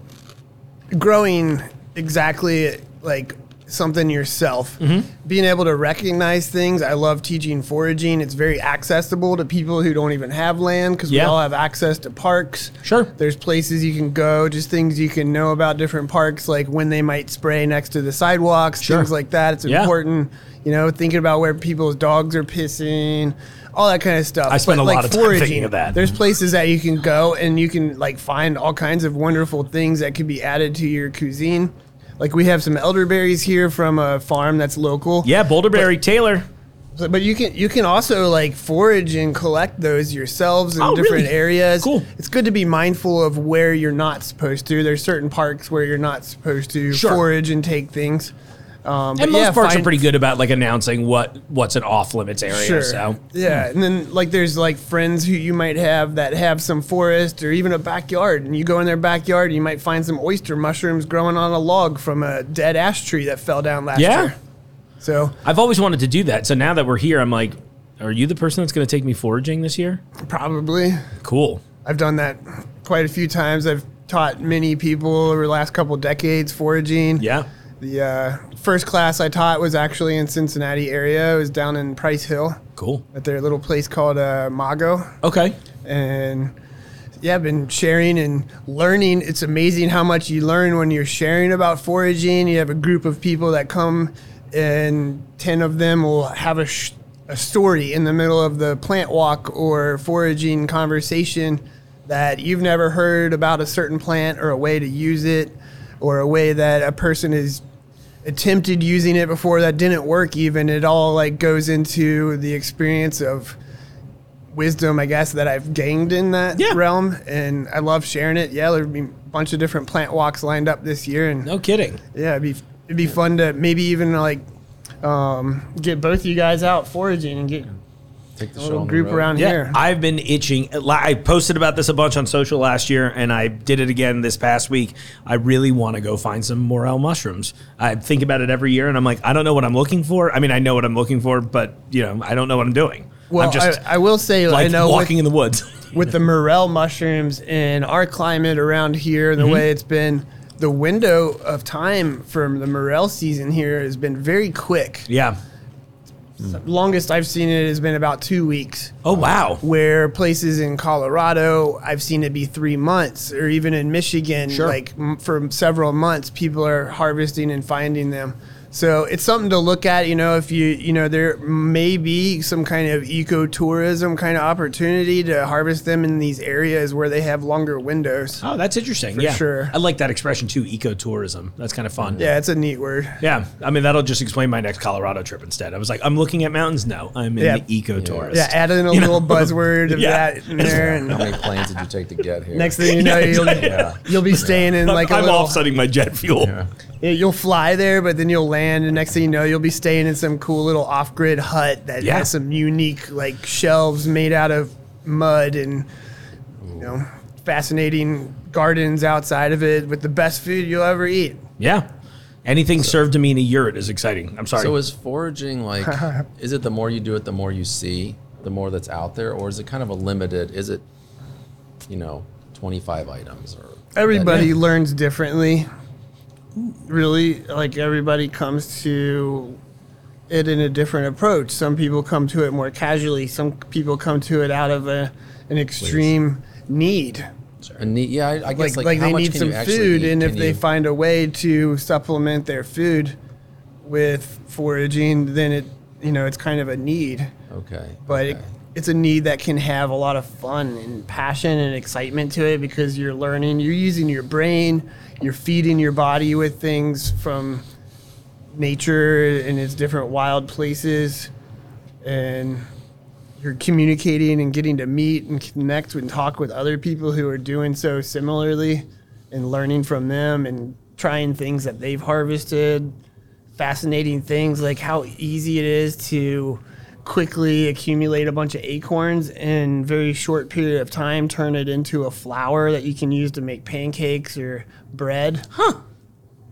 growing exactly like something yourself. Mm-hmm. Being able to recognize things. I love teaching foraging. It's very accessible to people who don't even have land because Yeah. we all have access to parks. Sure. There's places you can go, just things you can know about different parks, like when they might spray next to the sidewalks, Sure. things like that. It's Yeah. important, you know, thinking about where people's dogs are pissing. All that kind of stuff. I spend But, a lot of time thinking of that. There's places that you can go and you can like find all kinds of wonderful things that could be added to your cuisine. Like we have some elderberries here from a farm that's local. Yeah, Boulderberry Taylor. So- But you can you can also like forage and collect those yourselves in Oh, different really? areas. Cool. It's good to be mindful of where you're not supposed to. There's certain parks where you're not supposed to Sure. forage and take things. Um, And most yeah, parks are pretty good about like announcing what what's an off limits area. Sure. So Yeah, and then like there's like friends who you might have that have some forest or even a backyard, and you go in their backyard, and you might find some oyster mushrooms growing on a log from a dead ash tree that fell down last Yeah. year. So I've always wanted to do that. So now that we're here, I'm like, are you the person that's going to take me foraging this year? probably Cool. I've done that quite a few times. I've taught many people over the last couple decades foraging. Yeah. The uh, first class I taught was actually in Cincinnati area. It was down in Price Hill Cool. at their little place called uh, Mago. Okay. and yeah, I've been sharing and learning. It's amazing how much you learn when you're sharing about foraging. You have a group of people that come, and ten of them will have a sh- a story in the middle of the plant walk or foraging conversation that you've never heard about a certain plant or a way to use it or a way that a person has attempted using it before that didn't work even it all like goes into the experience of wisdom i guess that i've gained in that Yeah. realm and i love sharing it yeah there'll be a bunch of different plant walks lined up this year and No kidding. yeah, it'd be it'd be fun to maybe even like um, get both you guys out foraging and get Take the a show little on the group road. around Yeah, here. I've been itching. I posted about this a bunch on social last year, and I did it again this past week. I really want to go find some morel mushrooms. I think about it every year, and I'm like, I don't know what I'm looking for. I mean, I know what I'm looking for, but you know, I don't know what I'm doing. well, I'm just I, I will say, like I know walking with, in the woods. with the morel mushrooms in our climate around here, Mm-hmm. the way it's been, the window of time from the morel season here has been very quick. yeah. Longest I've seen it has been about two weeks. Oh wow. where places in Colorado, I've seen it be three months, or even in Michigan, Sure. like m- for several months, people are harvesting and finding them. So it's something to look at. You know, if you you know there may be some kind of ecotourism kind of opportunity to harvest them in these areas where they have longer windows. Oh, that's interesting. yeah, sure. I like that expression too. Ecotourism. That's kind of fun. Yeah, it's a neat word. Yeah, I mean that'll just explain my next Colorado trip instead. I was like, I'm looking at mountains. No, I'm in Yeah. the ecotourist. Yeah, add in a You little know? buzzword of Yeah. that in there, How many planes did you take to get here? next thing you know, Yeah, you'll, exactly. you'll be staying in like a I'm little. offsetting my jet fuel. Yeah. Yeah, you'll fly there, but then you'll land, and next thing you know, you'll be staying in some cool little off-grid hut that Yeah. has some unique like shelves made out of mud and you know fascinating gardens outside of it with the best food you'll ever eat. Yeah. Anything served to me in a yurt is exciting. I'm sorry. So is foraging like? is it the more you do it, the more you see, the more that's out there, or is it kind of a limited? Is it, you know, twenty five items or? Everybody learns differently. Really, like everybody comes to it in a different approach. Some people come to it more casually. Some people come to it out of a, an extreme need. A neat, yeah, I, I like, guess like, like, they need some food, eat? and if Can they find a way to supplement their food with foraging, then it you know it's kind of a need, okay, but okay. it, it's a need that can have a lot of fun and passion and excitement to it because you're learning, you're using your brain, you're feeding your body with things from nature and its different wild places, and you're communicating and getting to meet and connect and talk with other people who are doing so similarly and learning from them and trying things that they've harvested. Fascinating things like how easy it is to quickly accumulate a bunch of acorns in very short period of time turn it into a flour that you can use to make pancakes or bread huh.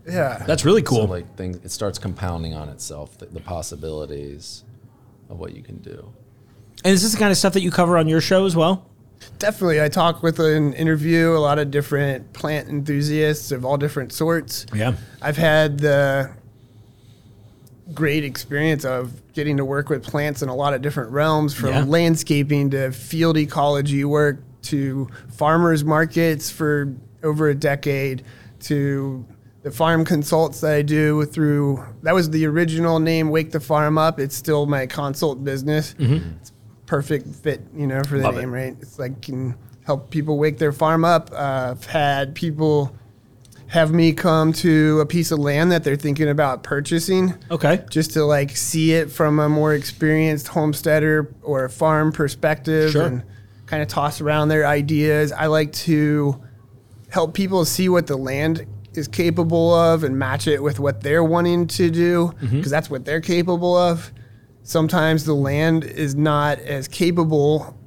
yeah That's really So cool. like things, it starts compounding on itself. The, the possibilities of what you can do. and is this the kind of stuff that you cover on your show as well? Definitely. I talk with an interview a lot of different plant enthusiasts of all different sorts. Yeah. I've had the great experience of getting to work with plants in a lot of different realms from Yeah. landscaping to field ecology work to farmers markets for over a decade to the farm consults that I do through that was the original name Wake the Farm Up. It's still my consult business. It's perfect fit, you know, for the Love it. name, right? It's like can help people wake their farm up. Uh, I've had people have me come to a piece of land that they're thinking about purchasing Okay. just to like see it from a more experienced homesteader or farm perspective Sure. and kind of toss around their ideas. I like to help people see what the land is capable of and match it with what they're wanting to do mm-hmm. because that's what they're capable of. Sometimes the land is not as capable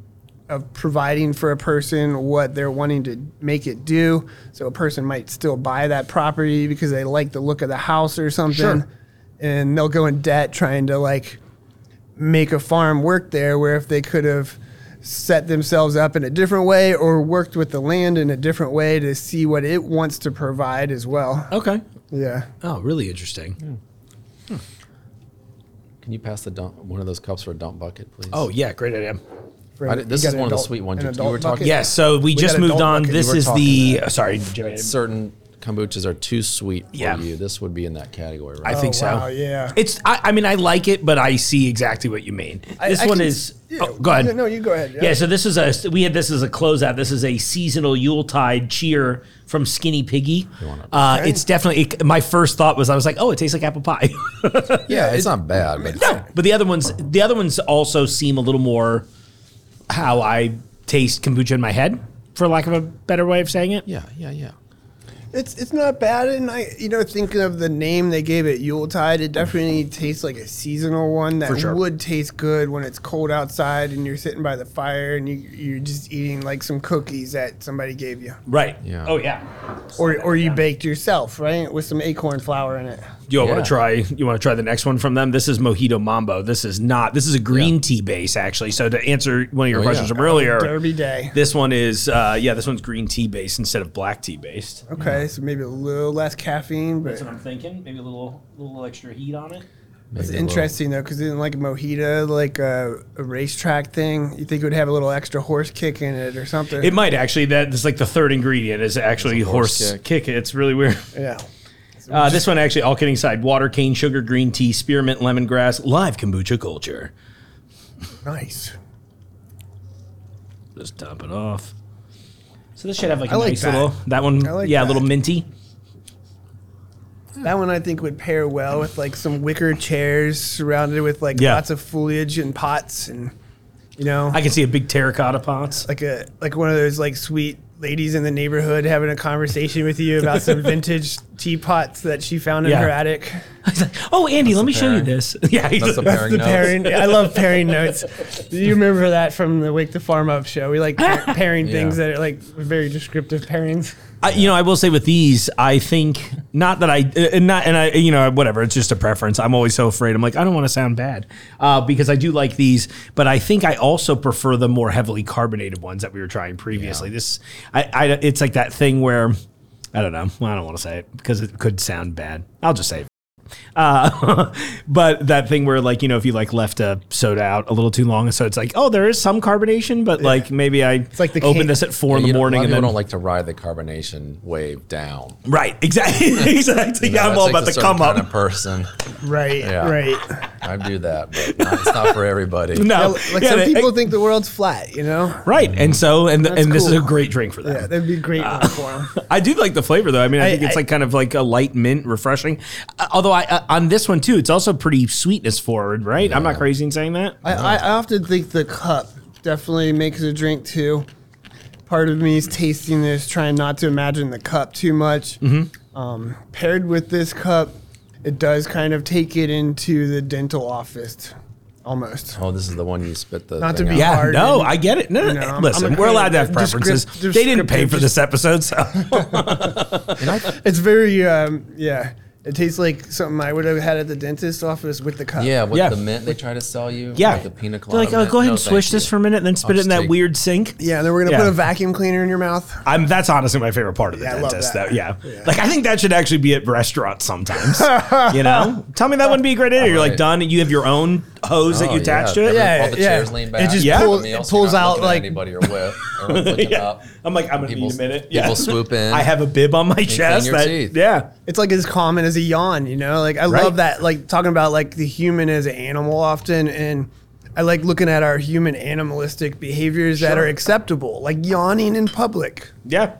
of providing for a person what they're wanting to make it do. So a person might still buy that property because they like the look of the house or something. Sure. And they'll go in debt trying to like make a farm work there where if they could have set themselves up in a different way or worked with the land in a different way to see what it wants to provide as well. Okay. Yeah. Oh, really interesting. Hmm. Hmm. Can you pass the dump, one of those cups for a dump bucket, please? Oh, yeah. Great idea. I did- this is got an one of the sweet ones you- you were talking- bucket? Yes. So we, just moved on. This is the. about- Sorry, Jimmy. certain kombuchas are too sweet for Yeah. you. This would be in that category, right? I think Oh, so. wow, yeah. It's. I, I mean, I like it, but I see exactly what you mean. I- This I one can is. yeah, oh, go ahead. No, you go ahead. Yeah, so this is a we had this as a closeout. This is a seasonal Yuletide cheer from Skinny Piggy. Uh, It's definitely it, my first thought was I was like, oh, it tastes like apple pie. yeah, it's not bad, but no, but the other ones, the other ones also seem a little more how I taste kombucha in my head, for lack of a better way of saying it. yeah, yeah, yeah. It's it's not bad, and I you know thinking of the name they gave it Yuletide, it definitely tastes like a seasonal one that sure. would taste good when it's cold outside and you're sitting by the fire and you you're just eating like some cookies that somebody gave you, Right. Yeah. Oh yeah. or or you baked yourself, right, with some acorn flour in it. You want to try? You want to try the next one from them? This is Mojito Mambo. This is not. This is a green Yeah. tea base actually. So to answer one of your Oh, questions yeah. from earlier, Derby Day. this one is uh, yeah. This one's green tea based instead of black tea based. Okay, so maybe a little less caffeine, but That's what I'm thinking. Maybe a little little extra heat on it. it's Maybe little- interesting though because in like a mojito, like a, a racetrack thing, you think it would have a little extra horse kick in it or something. It might actually. That is like the third ingredient is actually horse, horse kick. kick. It's really weird. yeah. Uh, this one actually, all kidding aside, water, cane, sugar, green tea, spearmint, lemongrass, live kombucha culture. Nice. Just top it off. So this should have like a I like nice that. little that one. I like yeah, a that. little minty. That one I think would pair well with like some wicker chairs surrounded with like Yeah. lots of foliage and pots and you know I can see a big terracotta pots. like a like one of those like sweet ladies in the neighborhood having a conversation with you about some vintage teapots that she found in Yeah. her attic. He's like, oh, Ande, let me show you pairing. this. Yeah, he's That's the pairing The notes. pairing, I love pairing notes. You remember that from the Wake the Farm Up show? We like pair- pairing things Yeah. that are like very descriptive pairings. I, you know, I will say with these, I think not that I, uh, and not, and I, you know, whatever. It's just a preference. I'm always so afraid. I'm like, I don't want to sound bad, uh, because I do like these, but I think I also prefer the more heavily carbonated ones that we were trying previously. This, I, I, it's like that thing where, I don't know. Well, I don't want to say it because it could sound bad. I'll just say it. Uh, but that thing where like you know if you like left a soda out a little too long, so it's like oh there is some carbonation, but like maybe I it's like the open can- this at four in the morning and of then don't like to ride the carbonation wave down. right exactly exactly. You yeah, I'm that all takes about the certain come up. kind of person. Right, Yeah. right. I do that, but not, it's not for everybody. No, Yeah, like yeah, some they- people think the world's flat, you know? right, and so and That's and this is a cool. great drink for Yeah, that. that'd be a great one for 'em. I do like the flavor though. I mean, I, I- think it's I- like kind of like a light mint, refreshing. Uh, although I uh, on this one too, it's also pretty sweetness forward, right? I'm not crazy in saying that. I, I, I often think the cup definitely makes a drink too. Part of me is tasting this, trying not to imagine the cup too much. Mm-hmm. Um, paired with this cup, it does kind of take it into the dental office, almost. Oh, this is the one you spit the. Not to thing be out. Yeah, hard no, and- I get it. No, no, you know, I'm- listen, we're allowed to of have preferences. descript- they didn't pay descriptive, for this episode, so It's very, um, yeah. It tastes like something I would have had at the dentist office with the cup. Yeah, with Yeah. the mint they try to sell you. yeah. like the pina They're colada. like, oh, mint. go ahead No, and swish this you. for a minute, and then spit it just in that take- weird sink. Yeah, and then we're gonna Yeah. put a vacuum cleaner in your mouth. I'm that's honestly my favorite part of the Yeah, I love dentist. that. Though. Yeah. Yeah. like I think that should actually be at restaurants sometimes. you know, tell me that wouldn't be a great idea. You're like Right. done, and you have your own hose that Oh, you attach yeah, to it. Yeah. all the chairs lean back. It just Yeah. pull- Meals, it pulls out, like- anybody or with or looking Yeah. up. I'm like, I'm gonna People, need a minute. people swoop in. I have a bib on my chest. your That, teeth. yeah. It's like as common as a yawn, you know? Like I Right. love that like talking about like the human as an animal often and I like looking at our human animalistic behaviors that Sure. are acceptable, like yawning in public. Yeah.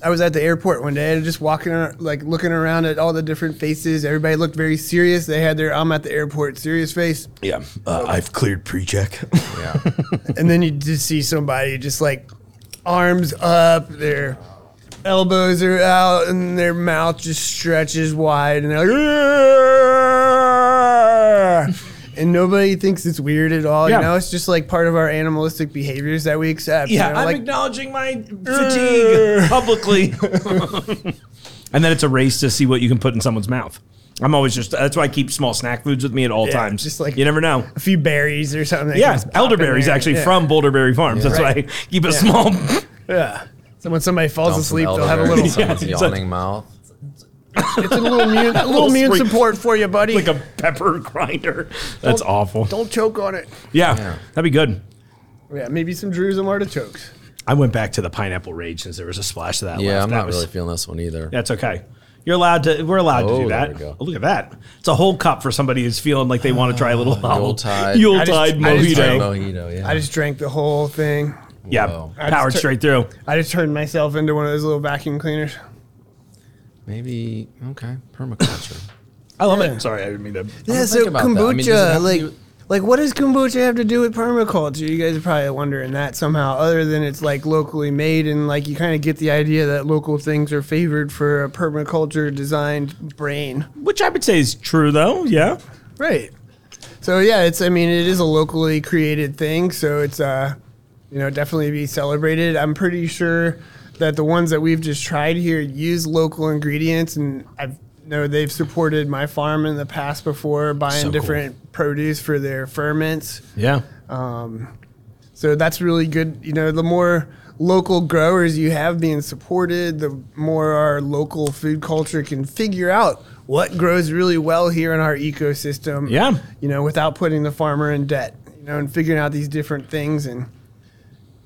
I was at the airport one day and just walking around, like looking around at all the different faces. Everybody looked very serious. They had their I'm at the airport serious face. Yeah. Uh, I've cleared pre-check. yeah. And then you just see somebody just like arms up, their elbows are out, and their mouth just stretches wide, and they're like, "Argh!" And nobody thinks it's weird at all. Yeah. You know, it's just like part of our animalistic behaviors that we accept. yeah. you know? I'm like, acknowledging my fatigue publicly. and then it's a race to see what you can put in someone's mouth. I'm always just that's why I keep small snack foods with me at all Yeah, times. just like- you never know. a few berries or something. Yeah, can just pop in elderberries actually Yeah. from Boulderberry Farms. That's Right. why I keep a small. yeah. So when somebody falls Dump asleep, they'll have a elderberry little. in someone's Yeah, it's a- yawning mouth. It's a little immune, a little little immune sweet- support for you, buddy. like a pepper grinder. That's awful. Don't choke on it. Yeah, Yeah. that'd be good. Yeah, maybe some Drew's and artichokes. I went back to the pineapple rage since there was a splash of that. Yeah, left. I'm That not was- really feeling this one either. That's okay. You're allowed to. We're allowed to Oh, do there that. we go. Oh, look at that. It's a whole cup for somebody who's feeling like they want to try a little Yuletide. Yuletide I just- I mojito. just drank- Mojito, yeah. I just drank the whole thing. yeah, Whoa. I just powered tur- straight through. I just turned myself into one of those little vacuum cleaners. Maybe okay. Permaculture. I love Yeah. it. Sorry, I didn't mean to. Yeah, so about that. I mean, kombucha, does it have to like, do- like what does kombucha have to do with permaculture? You guys are probably wondering that somehow, other than it's like locally made and like you kind of get the idea that local things are favored for a permaculture designed brain. Which I would say is true, though. Yeah. Right. So yeah, it's I mean it is a locally created thing, so it's uh you know definitely be celebrated. I'm pretty sure that the ones that we've just tried here use local ingredients, and I know they've supported my farm in the past before buying So cool. different produce for their ferments. Yeah. Um, So that's really good. You know, the more local growers you have being supported, the more our local food culture can figure out what grows really well here in our ecosystem. Yeah. You know, without putting the farmer in debt, you know, and figuring out these different things. And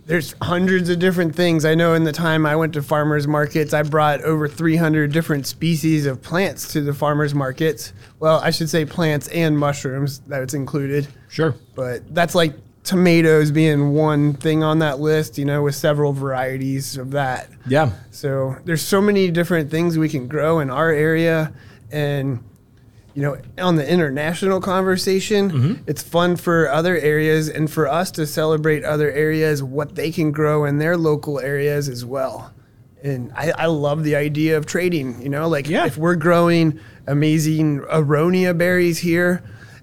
there's hundreds of different things. I know in the time I went to farmers markets, I brought over 300 different species of plants to the farmers markets. Well, I should say plants and mushrooms, that's included Sure. but that's like tomatoes being one thing on that list, you know, with several varieties of that. Yeah. So there's so many different things we can grow in our area and you know, on the international conversation, mm-hmm. it's fun for other areas and for us to celebrate other areas what they can grow in their local areas as well. And I, I love the idea of trading, you know, like Yeah. if we're growing amazing aronia berries here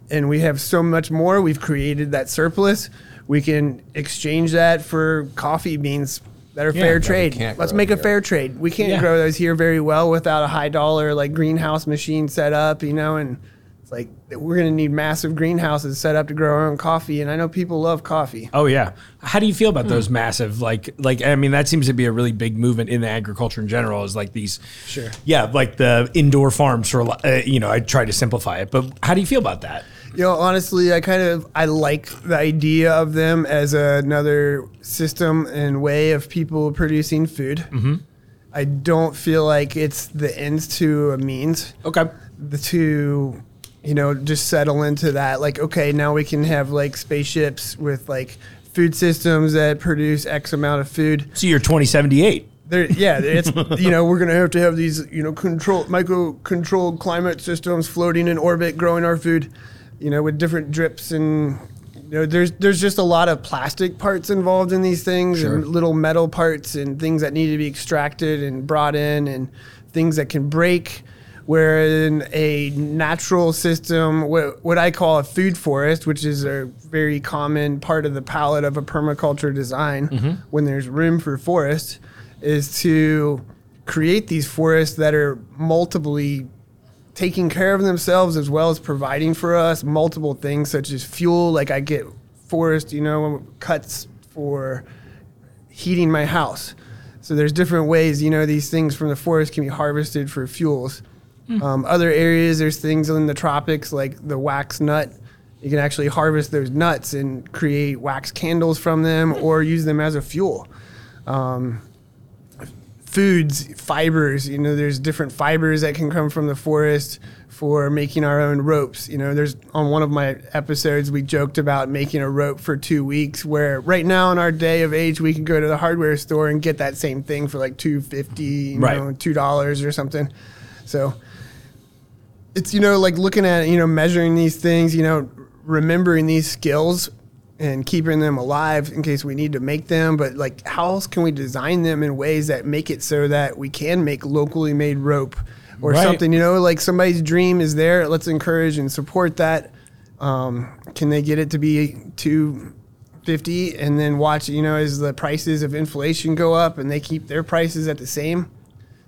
and we have so much more, we've created that surplus, we can exchange that for coffee beans that are Yeah, fair that we trade. can't Let's grow make a here. fair trade. We can't Yeah. grow those here very well without a high dollar like greenhouse machine set up, you know, and it's like we're gonna need massive greenhouses set up to grow our own coffee. And I know people love coffee. Oh yeah. How do you feel about Hmm. those massive like like I mean that seems to be a really big movement in the agriculture in general is like these Sure. Yeah, like the indoor farms for a lot- uh, you know, I try to simplify it, but how do you feel about that? You know, honestly, I kind of I like the idea of them as another system and way of people producing food. Mm-hmm. I don't feel like it's the ends to a means. Okay. the to you know just settle into that like okay now we can have like spaceships with like food systems that produce x amount of food So you're 2078. there yeah it's you know we're gonna have to have these you know control micro controlled climate systems floating in orbit growing our food you know with different drips and you know there's there's just a lot of plastic parts involved in these things Sure. and little metal parts and things that need to be extracted and brought in and things that can break where in a natural system what, what i call a food forest which is a very common part of the palette of a permaculture design mm-hmm. when there's room for forest is to create these forests that are multiply taking care of themselves as well as providing for us multiple things such as fuel. Like i get forest you know cuts for heating my house. So there's different ways you know these things from the forest can be harvested for fuels. Um, other areas there's things in the tropics like the wax nut. You can actually harvest those nuts and create wax candles from them or use them as a fuel foods, fibers. You know, there's different fibers that can come from the forest for making our own ropes. You know, there's on one of my episodes we joked about making a rope for two weeks. Where right now in our day of age, we can go to the hardware store and get that same thing for like two fifty, you Right. know, two dollars or something. So it's you know like looking at you know measuring these things, you know, remembering these skills and keeping them alive in case we need to make them. But like, how else can we design them in ways that make it so that we can make locally made rope or Right. something? You know, like somebody's dream is there. Let's encourage and support that. Um, can they get it to be two fifty and then watch? You know, as the prices of inflation go up and they keep their prices at the same.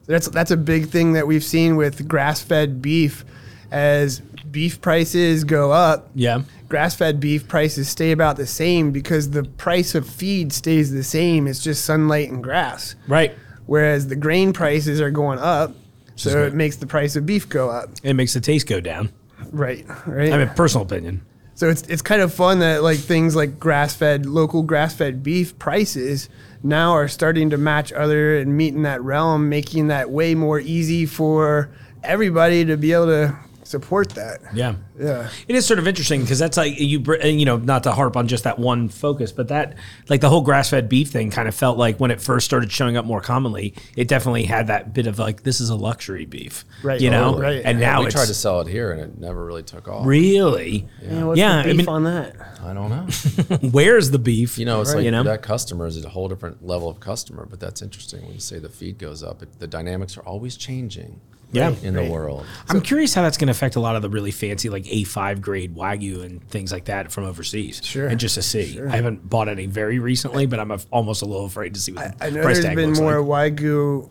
So that's that's a big thing that we've seen with grass-fed beef. As beef prices go up, Yeah. grass-fed beef prices stay about the same because the price of feed stays the same. It's just sunlight and grass. Right. Whereas the grain prices are going up, so it makes the price of beef go up. It makes the taste go down. Right. Right. I mean, personal opinion. So it's it's kind of fun that like things like grass fed local grass fed beef prices now are starting to match other and meet in that realm, making that way more easy for everybody to be able to support that. Yeah. Yeah. It is sort of interesting because that's like you, br- you know, not to harp on just that one focus, but that, like the whole grass fed beef thing kind of felt like when it first started showing up more commonly, it definitely had that bit of like, this is a luxury beef. Right. You know? Totally. Right. And Yeah, now we it's tried to sell it here and it never really took off. really, Man, what's Yeah, the I beef mean- on that? I don't know. where's the beef? You know, it's Right. like you know? that customer is a whole different level of customer, but that's interesting when you say the feed goes up. It, the dynamics are always changing Yeah. in the world. I'm curious how that's going to affect a lot of the really fancy like A5 grade Wagyu and things like that from overseas. Sure. And just to see. I haven't bought any very recently, but I'm almost a little afraid to see what the I know price there's tag been more like. Wagyu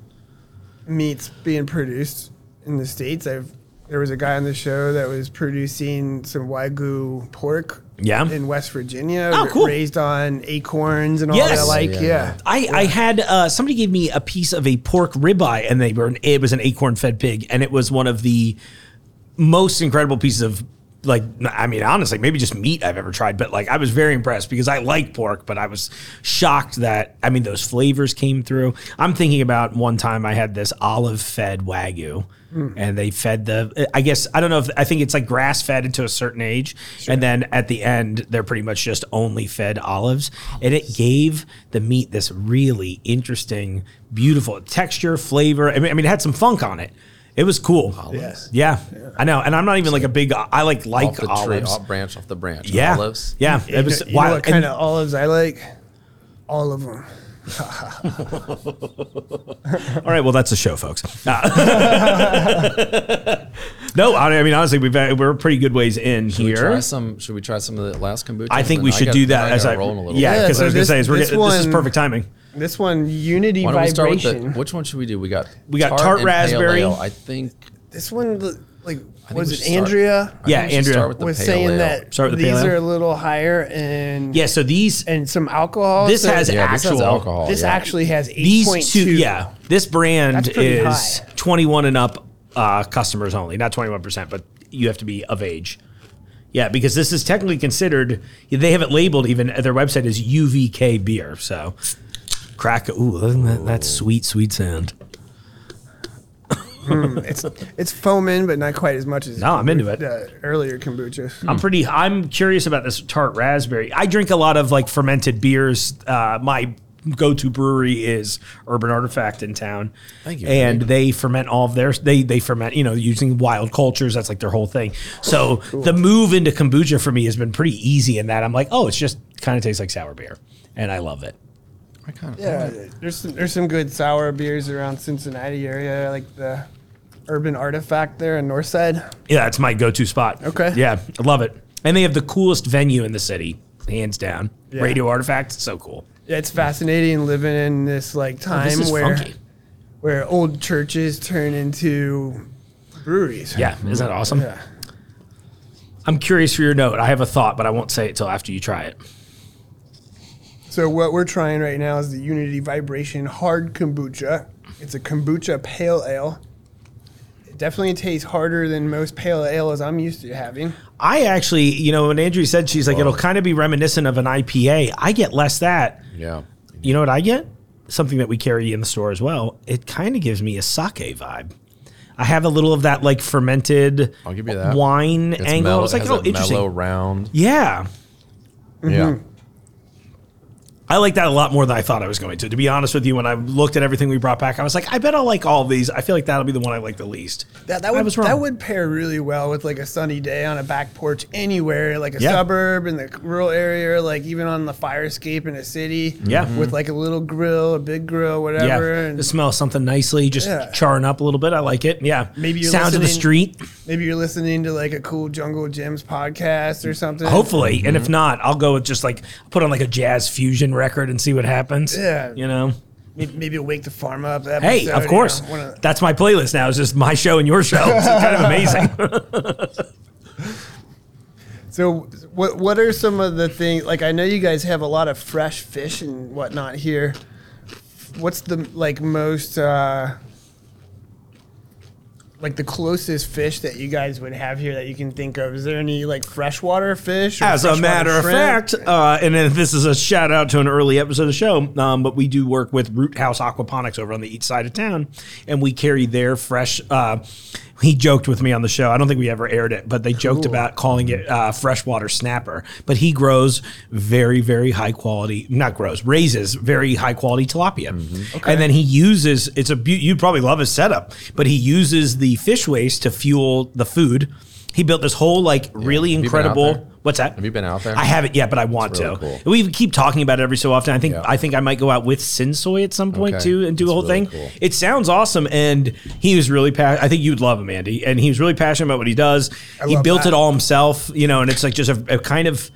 meats being produced in the states. I've there was a guy on the show that was producing some Wagyu pork Yeah. in West Virginia, Oh, cool. raised on acorns and all Yes. that. Like, Yeah, yeah, yeah. I, I had uh, somebody gave me a piece of a pork ribeye, and they were an, it was an acorn fed pig, and it was one of the most incredible pieces of like I mean honestly maybe just meat I've ever tried, but like I was very impressed because I like pork, but I was shocked that I mean those flavors came through. I'm thinking about one time I had this olive fed wagyu. Hmm. And they fed the, I guess, I don't know if, I think it's like grass fed into a certain age. And then at the end, they're pretty much just only fed olives. And it gave the meat this really interesting, beautiful texture, flavor. I mean, I mean, it had some funk on it. It was cool. Yes. Yeah, I know. And I'm not even like a big, I like off like the tree, olives. off branch off the branch. Yeah. Olives. Yeah. You It was know, you know wild. what kind And- of olives I like? All of them. All right, well, that's the show, folks. Uh, no, I I mean, honestly, we've we're a pretty good ways in Should we here. try some? Should we try some of the last kombucha? I think Then we should got- do then that as I rolling a little yeah, because so I was gonna say is we're this getting, this is perfect timing. This one, Unity Why don't we start with Vibration. the? Which one should we do? We got We got tart and pale raspberry. I think. this one, like, I was it start- Andrea? Yeah, Andrea start with the was pale saying ale. that Start with the these pale ale? are a little higher and Yeah, so these and some alcohol. This so has Yeah, this has actual alcohol. This yeah. actually has eight these point two. two. Yeah, this brand That's pretty is high. 21 and up uh, customers only, not 21 percent, but you have to be of age. Yeah, because this is technically considered. They have it labeled even at their website as UVK beer. So crack. Ooh, isn't that, that sweet, sweet sound. it's it's foaming, but not quite as much as No, I'm into it. the earlier kombucha. I'm pretty. I'm curious about this tart raspberry. I drink a lot of like fermented beers. Uh, my go-to brewery is Urban Artifact in town. Thank you, And Greg. they ferment all of their They they ferment, you know, using wild cultures. That's like their whole thing. So the move into kombucha for me has been pretty easy in that I'm like, oh, it's just kind of tastes like sour beer, and I love it. I kind of. Yeah, there's some, there's some good sour beers around Cincinnati area, like the Urban Artifact there in Northside. Yeah, that's my go-to spot. Okay. Yeah, I love it. And they have the coolest venue in the city, hands down. Yeah. Radio Artifact, so cool. Yeah, it's fascinating living in this like Oh, time this where funky. where old churches turn into breweries. Yeah, isn't that awesome? Yeah. I'm curious for your note. I have a thought, but I won't say it till after you try it. So what we're trying right now is the Unity Vibration Hard Kombucha. It's a kombucha pale ale. It definitely tastes harder than most pale ales I'm used to having. I actually, you know, when Andrew said she's like, it'll kind of be reminiscent of an IPA. I get less that. Yeah. You know what I get? Something that we carry in the store as well. It kind of gives me a sake vibe. I have a little of that like fermented I'll give you that. wine It's angle. mellow, it's like, it has oh, that interesting. mellow round. Yeah. Yeah. Mm-hmm. I like that a lot more than I thought I was going to. To be honest with you, when I looked at everything we brought back, I was like, I bet I'll like all of these. I feel like that'll be the one I like the least. That, that would was that would pair really well with like a sunny day on a back porch anywhere, like a Yeah. suburb in the rural area, like even on the fire escape in a city. Yeah. Mm-hmm. with like a little grill, a big grill, Yeah, whatever. And it smells something nicely, just Yeah. charring up a little bit. I like it. Yeah, Maybe you're sounds of the street. maybe you're listening to like a cool Jungle Jim's podcast or something. Hopefully, and if mm-hmm. not, I'll go with just like put on like a jazz fusion record and see what happens. Yeah. you know. Maybe, maybe wake the farm up. Episode, Hey, of you course, know, one of- that's my playlist now. It's just my show and your show. It's kind of amazing. So, what what are some of the things? Like, I know you guys have a lot of fresh fish and whatnot here. What's the like most uh, like the closest fish that you guys would have here that you can think of? Is there any like freshwater fish? or As a freshwater matter of fact, uh, and then this is a shout out to an early episode of the show, um, but we do work with Root House Aquaponics over on the east side of town, and we carry their fresh. Uh, he joked with me on the show. I don't think we ever aired it, but they joked about calling it uh, freshwater snapper. But he grows very, very high quality. Not grows, raises very high quality tilapia, and then he uses. It's a. You'd probably love his setup, but he uses the fish waste to fuel the food. He built this whole like really Have you been out incredible. There? What's that? Have you been out there? I haven't yet, but I want It's really to. cool. We keep talking about it every so often. I think Yeah. I think I might go out with Sinsoy at some point Okay. too and do a That's whole really thing. cool. It sounds awesome, and he was really passionate. I think you'd love him, Ande, and he was really passionate about what he does. he built that. it all himself, you know, and it's like just a, a kind of,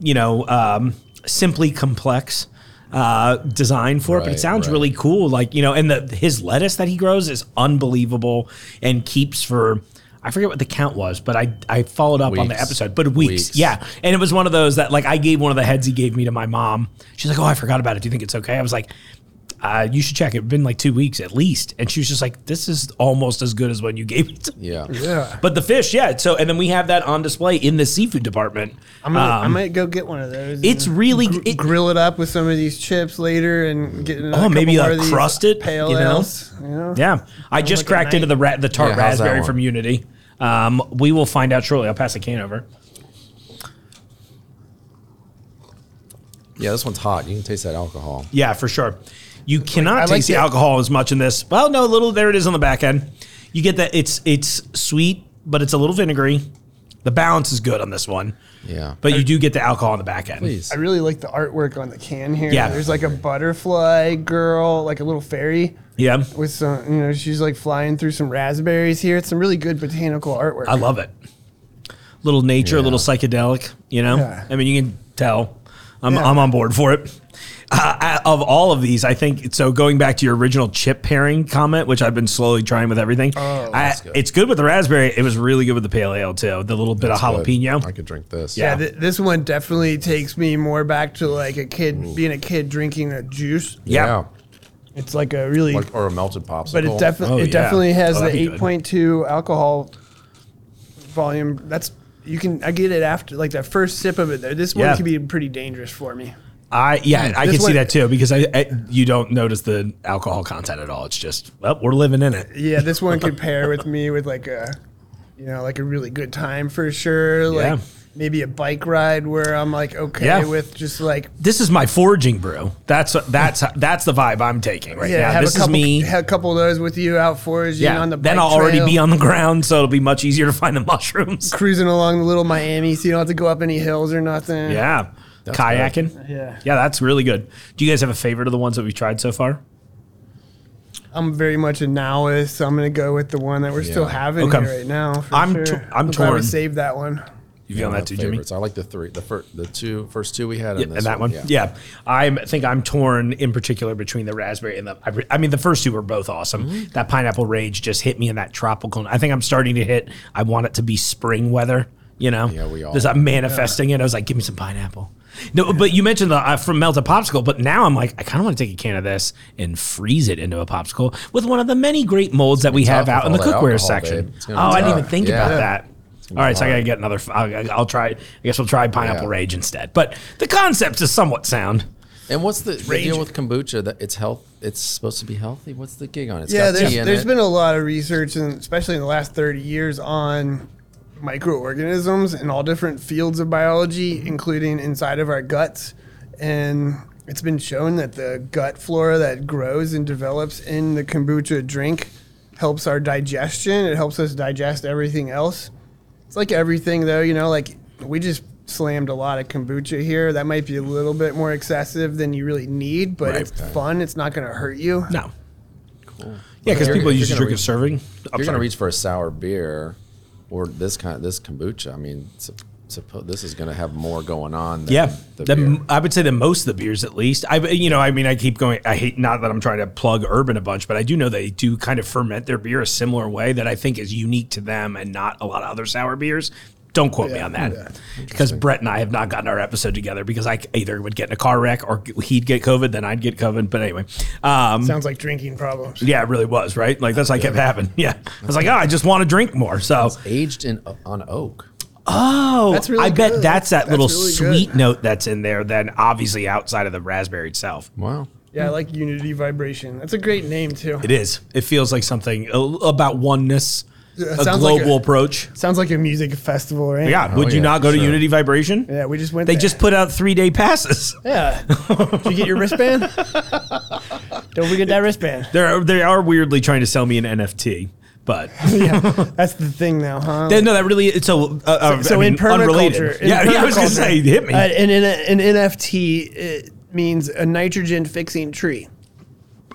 you know, um, simply complex. Uh, design for it, but it sounds right. really cool. Like you know, and the his lettuce that he grows is unbelievable and keeps for I forget what the count was, but I I followed up on the episode. But weeks, Weeks. yeah. And it was one of those that like I gave one of the heads he gave me to my mom. She's like, "Oh, I forgot about it. Do you think it's okay?" I was like, uh, "You should check. It's been like two weeks at least." And she was just like, "This is almost as good as when you gave it." To me. Yeah. Yeah. But the fish, yeah. So and then we have that on display in the seafood department. I'm gonna, I Um, might go get one of those. it's really gr- it- grill it up with some of these chips later and get Oh, maybe, couple more uh, of these crust it, pale you know? ales. You know? Yeah, I just cracked into the ra- the tart Yeah, raspberry from Unity. Um, we will find out shortly. I'll pass the can over. Yeah, this one's hot. You can taste that alcohol. Yeah, for sure. You cannot like taste the the- alcohol as much in this. Well, no, a little. There it is on the back end. You get that it's it's sweet, but it's a little vinegary. The balance is good on this one, Yeah. but you do get the alcohol on the back end. Please. I really like the artwork on the can here. Yeah. There's like a butterfly girl, like a little fairy Yeah, with some, you know, she's like flying through some raspberries here. It's some really good botanical artwork. I love it. Little nature, a Yeah. little psychedelic. You know, Yeah. I mean, you can tell. I'm Yeah. I'm on board for it. Uh, of all of these, I think so. Going back to your original chip pairing comment, which I've been slowly trying with everything, I, that's good. it's good with the raspberry. It was really good with the pale ale too. The little bit That's of good. jalapeno. I could drink this. Yeah, Yeah. th- this one definitely takes me more back to like a kid being a kid drinking a juice. Yeah. It's like a really, Like, or a melted popsicle. but it definitely Oh, it yeah. definitely oh, has Oh, the that'd be good. eight point two alcohol volume. That's you can I get it after like that first sip of it. There, this Yeah. one can be pretty dangerous for me. I yeah, hmm. I This can see one- that too because I, I you don't notice the alcohol content at all. It's just well, we're living in it. Yeah, this one could pair with me with like a, you know, like a really good time for sure. Like Yeah. Maybe a bike ride where I'm like okay Yeah. with just like This is my foraging brew. That's that's that's the vibe I'm taking right yeah, now. have This a couple, is me. have a couple of those with you out foraging Yeah. on the. then I'll already trail, be on the ground, so it'll be much easier to find the mushrooms. cruising along the little Miami, so you don't have to go up any hills or nothing. Yeah, kayaking. Yeah. yeah, that's really good. Do you guys have a favorite of the ones that we've tried so far? I'm very much a nowist, so I'm gonna go with the one that we're still having Okay. here right now. For I'm sure. t- I'm glad torn. We saved that one. You feeling that too, my Jimmy? I like the three, the first, the two, first two we had, Yeah, and, this and that one, yeah. I think I'm torn in particular between the raspberry and the. I, I mean, the first two were both awesome. Mm-hmm. That pineapple rage just hit me in that tropical. I think I'm starting to hit. I want it to be spring weather. You know, Yeah, we all- There's I'm manifesting it. I was like, give me some pineapple. No, but you mentioned the uh, from melted popsicle, but now I'm like, I kind of want to take a can of this and freeze it into a popsicle with one of the many great molds that we have out in the cookware alcohol, section. Oh, I didn't even think Yeah. about that. All right, so I gotta get another. I'll, I'll try. I guess we'll try pineapple Yeah. rage instead. But the concept is somewhat sound. And what's the, the Rage. deal with kombucha? That it's health. It's supposed to be healthy. What's the gig on it? It's yeah, got there's, tea in there's it. been a lot of research, and especially in the last 30 years, on microorganisms in all different fields of biology, including inside of our guts. And it's been shown that the gut flora that grows and develops in the kombucha drink helps our digestion. It helps us digest everything else. It's like everything, though, you know, like we just slammed a lot of kombucha here. That might be a little bit more excessive than you really need, but Right. it's fun. It's not going to hurt you. No. Cool. Yeah, because If you're- people if used to you're drink gonna a serving. If you're gonna reach for a sour beer or this kind, this kombucha. I mean, sup- suppo- this is gonna have more going on. Than Yeah, the the, beer. I would say that most of the beers, at least. I, you know, I mean, I keep going. I hate not that I'm trying to plug Urban a bunch, but I do know they do kind of ferment their beer a similar way that I think is unique to them and not a lot of other sour beers. Don't quote me on that yeah. because Brett and I have not gotten our episode together because I either would get in a car wreck or he'd get COVID, then I'd get COVID. But anyway, um, Sounds like drinking problems. yeah, it really was right. Like that's like kept happening. Yeah, I was like, oh, I just want to drink more. So Aged in on oak. Oh, That's really I bet good. that's that That's little really sweet good. note that's in there. Then obviously outside of the raspberry itself, Wow. Yeah, I like Unity Vibration. That's a great name too. it is. It feels like something about oneness, Yeah, a sounds like global a- approach. Sounds like a music festival, right? Yeah, would you yeah, not go to sure. Unity Vibration? Yeah, we just went. They there. just put out three day passes. Yeah. Did you get your wristband? Don't forget that wristband. They're they are weirdly trying to sell me an NFT, but Yeah, that's the thing now, huh? no, that really it's so. Uh, uh, so I mean, in permaculture, unrelated. in yeah, yeah, I was gonna say, hit me. Uh, and in a, an NFT, it means a nitrogen fixing tree.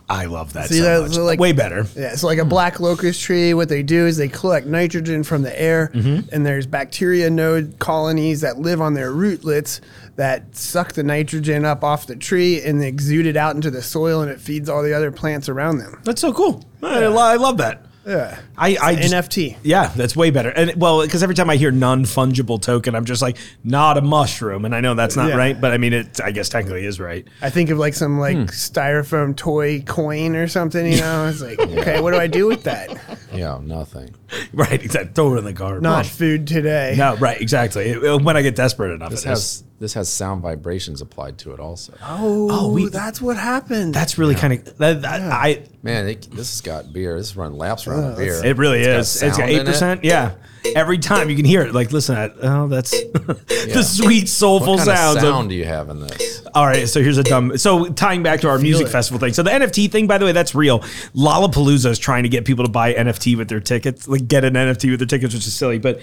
I love that See, so that's like- Way better. Yeah, so like a black locust tree, what they do is they collect nitrogen from the air, Mm-hmm. and there's bacteria node colonies that live on their rootlets that suck the nitrogen up off the tree and they exude it out into the soil, and it feeds all the other plants around them. That's so cool. I, I love that. Yeah, I, I just, NFT. Yeah, that's way better. And well, because every time I hear non fungible token, I'm just like, not a mushroom. And I know that's not Yeah. right, but I mean, it. I guess technically is right. I think of like some like Hmm. styrofoam toy coin or something. You know, it's like, okay, what do I do with that? Yeah, nothing. Right, exactly. Throw it in the garbage. Not food today. No, right, exactly. It- when I get desperate enough, This it has is. this has sound vibrations applied to it also. Oh, Oh, we- that's what happened. That's really kind of that, that- I. Man, it, this has got beer. This is running laps around the beer. It really got is. It's got eight in it. percent. Yeah. Every time you can hear it, like listen to that. Oh, that's the sweet, soulful What kind of sounds. sound of, do you have in this? All right, so here's a dumb. So tying back to our music it. festival thing. So the NFT thing, by the way, that's real. Lollapalooza is trying to get people to buy NFT with their tickets, like get an NFT with their tickets, which is silly. But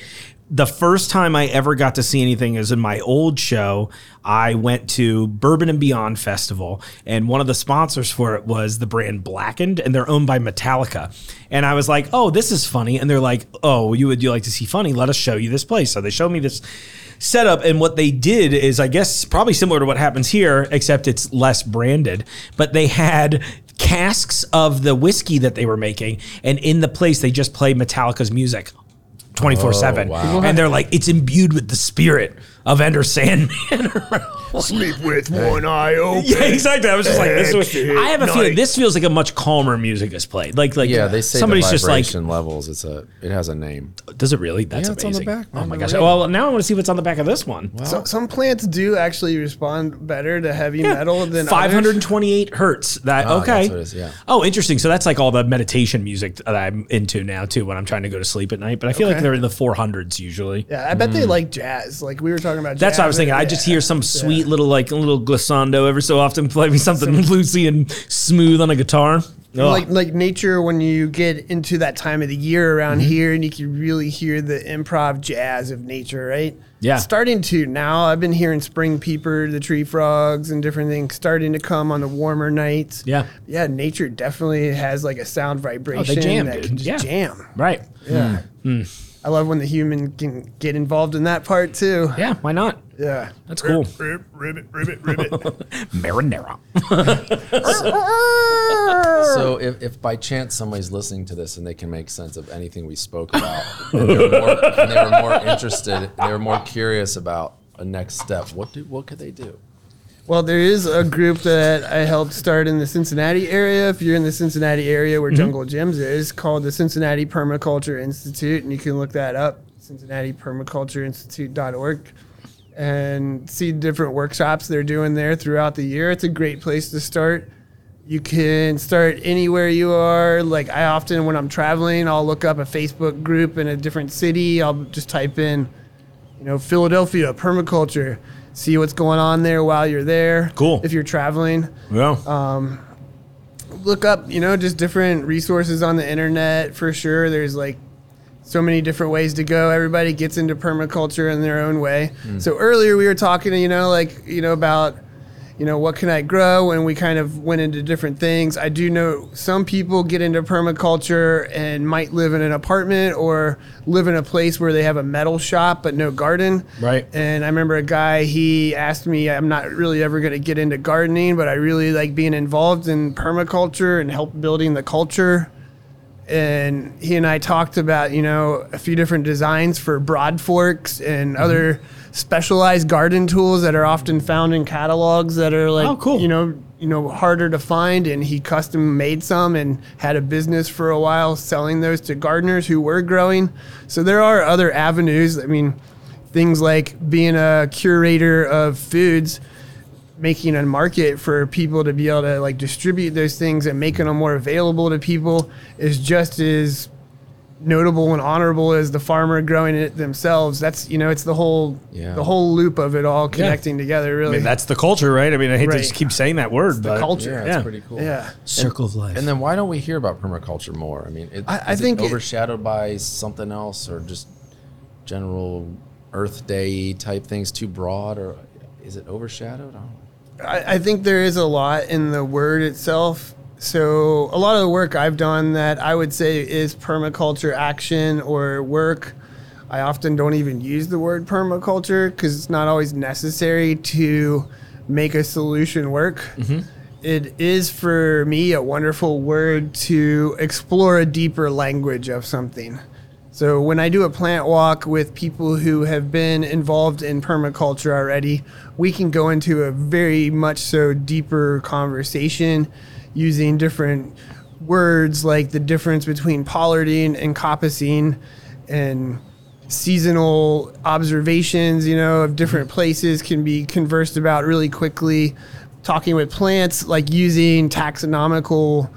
the first time I ever got to see anything is in my old show. I went to Bourbon and Beyond Festival, and one of the sponsors for it was the brand Blackened, and they're owned by Metallica. And I was like, "Oh, this is funny." And they're like, "Oh, you would you like to see funny? Let us show you this place." So they showed me this setup and what they did is i guess probably similar to what happens here except it's less branded but they had casks of the whiskey that they were making and in the place they just play metallica's music 24-7 Oh, wow. and they're like it's imbued with the spirit of Enter Sandman sleep with one eye open. yeah exactly i was just like this was, Exit i have a feeling this feels like a much calmer music is played like like Yeah, they say somebody's the just like vibration levels. It's a it has a name. does it really that's Yeah, it's on the amazing back, oh my gosh label. well now i want to see what's on the back of this one So, some plants do actually respond better to heavy metal than others. 528 hertz. That Oh, okay? that's what it is, yeah. Oh, interesting. So that's like all the meditation music that I'm into now too when I'm trying to go to sleep at night. But I feel like they're in the 400s usually. Yeah, I bet they hmm. like jazz. Like we were talking about. Mm. That's what I was thinking. I just hear some sweet little like a little glissando every so often. Play me something loosey and smooth on a guitar. Oh, like like nature when you get into that time of the year around Mm-hmm. here and you can really hear the improv jazz of nature right Yeah. starting to now i've been hearing spring peeper the tree frogs and different things starting to come on the warmer nights Yeah. yeah nature definitely has like a sound vibration They jam, that dude. can just Yeah. jam right. yeah Hmm. I love when the human can get involved in that part too Yeah. Why not? yeah That's cool. Rib, ribbit ribbit ribbit Marinara. So if, if by chance somebody's listening to this and they can make sense of anything we spoke about, and they were more, and they were more interested, they were more curious about a next step, what do what could they do? Well, there is a group that I helped start in the Cincinnati area. If you're in the Cincinnati area where mm-hmm. Jungle Jim's is, called the Cincinnati Permaculture Institute, and you can look that up, CincinnatiPermacultureInstitute.org, and see different workshops they're doing there throughout the year. It's a great place to start. You can start anywhere you are. Like I often, when I'm traveling, I'll look up a Facebook group in a different city. I'll just type in, you know, Philadelphia permaculture. See what's going on there while you're there. Cool. If you're traveling, Yeah. Um, look up, you know, just different resources on the internet for sure. There's like so many different ways to go. Everybody gets into permaculture in their own way. Hmm. So earlier we were talking, you know, like, you know, about, you know, what can I grow? And we kind of went into different things. I do know some people get into permaculture and might live in an apartment or live in a place where they have a metal shop but no garden. Right. And I remember a guy, he asked me, I'm not really ever going to get into gardening, but I really like being involved in permaculture and help building the culture. And he and I talked about you know a few different designs for broad forks and mm-hmm. other specialized garden tools that are often found in catalogs that are like Oh, cool. you know you know harder to find. And he custom made some and had a business for a while selling those to gardeners who were growing. So there are other avenues. I mean things like being a curator of foods making a market for people to be able to like distribute those things and making them more available to people is just as notable and honorable as the farmer growing it themselves that's you know it's the whole Yeah. the whole loop of it all connecting together I really mean, that's the culture, right? I mean, I hate to just keep saying that word, the but culture. Yeah, Yeah. it's pretty cool. yeah circle of life. And then why don't we hear about permaculture more? I mean, it, I- I think it it- overshadowed by something else or just general Earth Day type things too broad, or is it overshadowed? I don't know. I, I think there is a lot in the word itself. So a lot of the work I've done that I would say is permaculture action or work. I often don't even use the word permaculture because it's not always necessary to make a solution work. Mm-hmm. It is for me a wonderful word to explore a deeper language of something. So when I do a plant walk with people who have been involved in permaculture already, we can go into a very much so deeper conversation using different words like the difference between pollarding and coppicing and seasonal observations, you know, of different mm-hmm. places can be conversed about really quickly. Talking with plants, like using taxonomical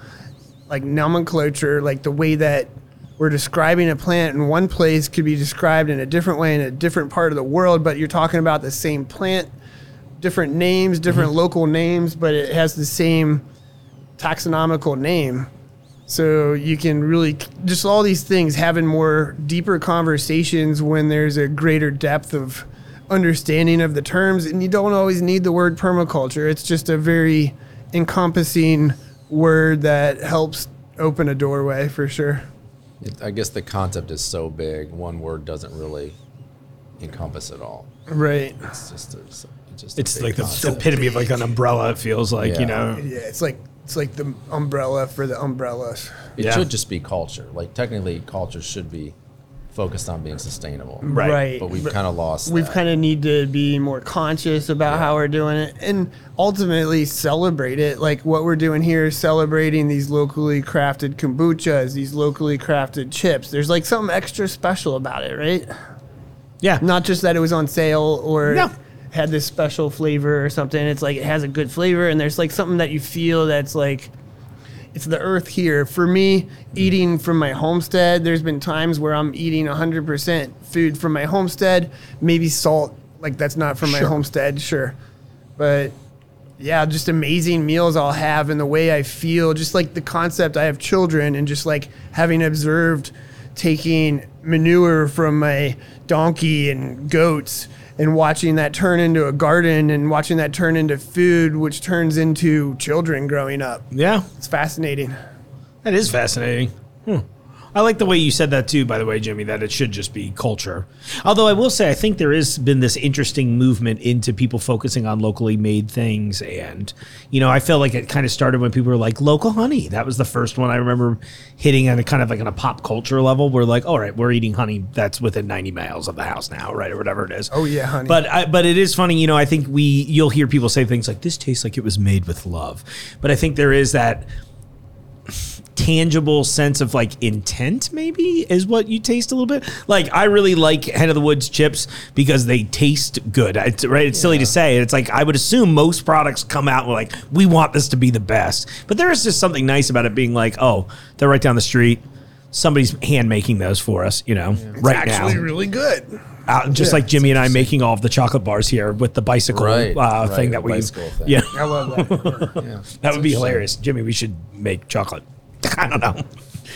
like nomenclature, like the way that we're describing a plant in one place could be described in a different way in a different part of the world, but you're talking about the same plant, different names, different mm-hmm. local names, but it has the same taxonomical name. So you can really just all these things having more deeper conversations when there's a greater depth of understanding of the terms and you don't always need the word permaculture. It's just a very encompassing word that helps open a doorway for sure. It, I guess the concept is so big, one word doesn't really encompass it all. Right. It's just a, it's just a it's big like the concept. epitome of like an umbrella. It feels like you know. Yeah, it's like it's like the umbrella for the umbrellas. It Yeah. should just be culture. Like technically, culture should be focused on being sustainable. Right. But we've kind of lost. We've kind of need to be more conscious about how we're doing it and ultimately celebrate it. Like what we're doing here is celebrating these locally crafted kombuchas, these locally crafted chips. There's like something extra special about it, right? Yeah. Not just that it was on sale or No. had this special flavor or something. It's like it has a good flavor and there's like something that you feel that's like it's the earth here. For me, eating from my homestead, there's been times where I'm eating 100% food from my homestead, maybe salt, like that's not from my Sure. homestead, sure. But yeah, just amazing meals I'll have and the way I feel, just like the concept I have children and just like having observed taking manure from my donkey and goats and watching that turn into a garden and watching that turn into food, which turns into children growing up. Yeah. It's fascinating. That is fascinating. Hmm. I like the way you said that too, by the way, Jimmy, that it should just be culture. Although I will say, I think there has been this interesting movement into people focusing on locally made things. And, you know, I feel like it kind of started when people were like, local honey. That was the first one I remember hitting on a kind of like on a pop culture level. We're like, all right, we're eating honey that's within 90 miles of the house now, right? Or whatever it is. Oh, yeah, honey. But I, but it is funny, you know. I think we you'll hear people say things like this tastes like it was made with love, but I think there is that tangible sense of like intent maybe is what you taste a little bit? Like i really like Hen of the Woods chips because they taste good. It's, right it's silly to say. It's like i would assume most products come out with like we want this to be the best. But there is just something nice about it being like oh they're right down the street. Somebody's hand making those for us you know right now. Actually, really good. uh, just like Jimmy and I making all of the chocolate bars here with the bicycle Right, uh, right, thing that we bicycle thing. yeah. I love that. Yeah. that would be hilarious. Jimmy we should make chocolate I don't know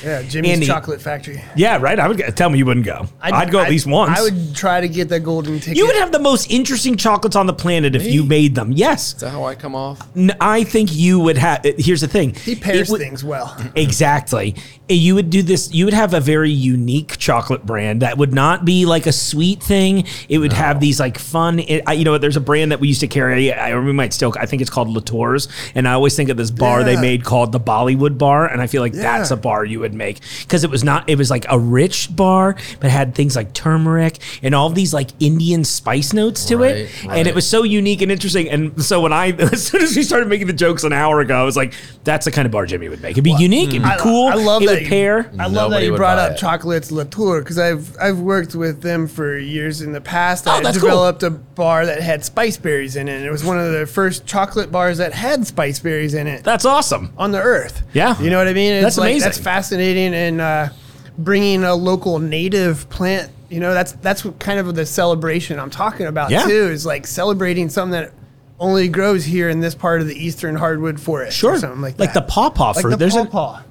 Yeah, Jimmy's Andy. Chocolate Factory. yeah right I would get, tell me you wouldn't go I'd, go at least once I would try to get the golden ticket. you would have the most interesting chocolates on the planet if you made them yes Is that how I come off? N- I think you would have here's the thing he pairs It would- things well. Exactly. You would do this, you would have a very unique chocolate brand that would not be like a sweet thing. It would have these like fun, it, I- you know, there's a brand that we used to carry. I we might still, I think it's called Latour's. And I always think of this bar they made called the Bollywood Bar. And I feel like Yeah. that's a bar you would make because it was not. It was like a rich bar, but had things like turmeric and all these like Indian spice notes to it, Right, and it was so unique and interesting. And so when I, as soon as we started making the jokes an hour ago, I was like, "That's the kind of bar Jimmy would make. It'd be unique. It'd be mm. I- cool. I love it that would you- pair." I love that Nobody you would brought buy up it. chocolates Latour because I've I've worked with them for years in the past. Oh, I that's cool. developed a bar that had spice berries in it. And it was one of the first chocolate bars that had spice berries in it That's awesome. on the earth. Yeah. you know what I mean. It's That's like, amazing. That's fascinating and uh, bringing a local native plant. You know, that's that's what kind of the celebration I'm talking about Yeah. too. Is like celebrating something that only grows here in this part of the eastern hardwood forest. Sure, or something like like that. the pawpaw like fruit. the There's a pawpaw.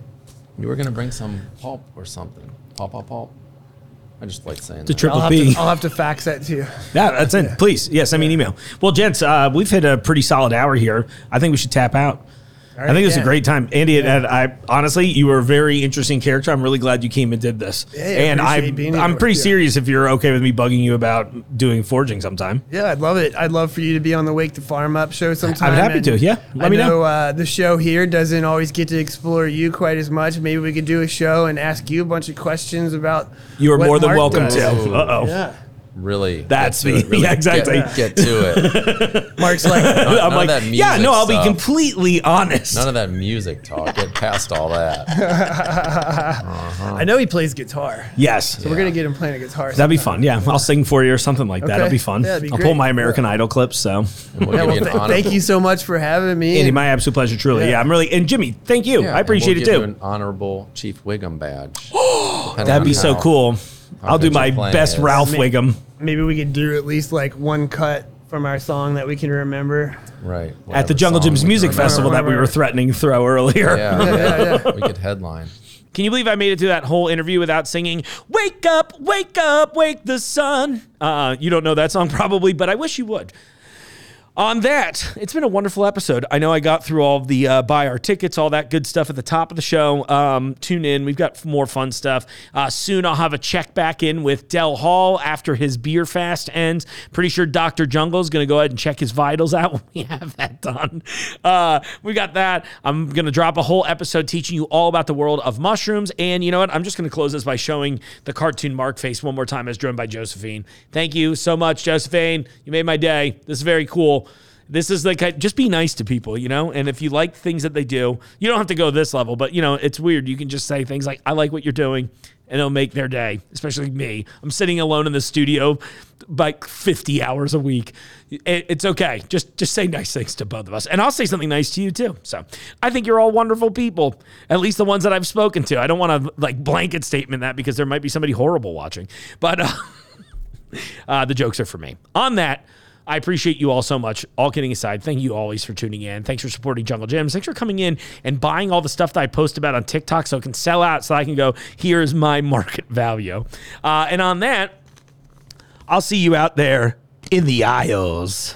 You were gonna bring some pulp or something. Pulp, pulp, pulp. I just like saying the that. triple I'll have, P. to, I'll have to fax that to you. Yeah, that's it. Please, yeah, send me an email. Well, gents, uh, we've hit a pretty solid hour here. I think we should tap out. I think it was a great time, Ande. And I honestly, you were a very interesting character. I'm really glad you came and did this. Yeah, and I, appreciate being here I'm pretty you. serious if you're okay with me bugging you about doing forging sometime. Yeah, I'd love it. I'd love for you to be on the Wake the Farm Up show sometime. I'm happy and to, yeah. Let I me know. know uh, the show here doesn't always get to explore you quite as much. Maybe we could do a show and ask you a bunch of questions about. You are more than Mark welcome does. to. Uh oh. Yeah, really. That's me. really Yeah, exactly. Get, get to it. Mark's like, I'm none like, that yeah, no, I'll be completely honest. None of that music talk. Get past all that. Uh-huh. I know he plays guitar. yes. So we're gonna get him playing a guitar. That'd be fun. Yeah, I'll sing for you or something like that. Okay. It'll be fun. Yeah, that'd be I'll pull my American Idol clips. So, we'll Yeah, well, you th- thank you so much for having me. Ande, and- my absolute pleasure. Truly, yeah. Yeah. I'm really and Jimmy, thank you. Yeah, I appreciate we'll it too. An honorable Chief Wiggum badge. That'd be so cool. I'll do my best is. Ralph Ma- Wiggum maybe we could do at least like one cut from our song that we can remember. Right. at the Jungle song Gyms Music. Festival that we were threatening to throw earlier. Yeah, yeah, We could headline. Can you believe I made it through that whole interview without singing "Wake up, wake up, wake the sun"? Uh, you don't know that song probably, but I wish you would. On that, it's been a wonderful episode. I know I got through all the uh, buy our tickets, all that good stuff at the top of the show. Um, tune in. We've got more fun stuff. Uh, soon I'll have a check back in with Dell Hall after his beer fast ends. Pretty sure Dr. Jungle is going to go ahead and check his vitals out when we have that done. Uh, we got that. I'm going to drop a whole episode teaching you all about the world of mushrooms. And you know what? I'm just going to close this by showing the cartoon Mark face one more time as drawn by Josephine. Thank you so much, Josephine. You made my day. This is very cool. This is like just be nice to people, you know. And if you like things that they do, you don't have to go this level, but you know it's weird. You can just say things like, "I like what you're doing," and it'll make their day. Especially me. I'm sitting alone in the studio, like 50 hours a week. It's okay. Just just say nice things to both of us, and I'll say something nice to you too. So I think you're all wonderful people. At least the ones that I've spoken to. I don't want to like blanket statement that because there might be somebody horrible watching, but. Uh, uh, the jokes are for me. On that, I appreciate you all so much. All kidding aside, thank you always for tuning in. Thanks for supporting Jungle Jim's. Thanks for coming in and buying all the stuff that I post about on TikTok so it can sell out so I can go, here's my market value. Uh, and on that, I'll see you out there in the aisles.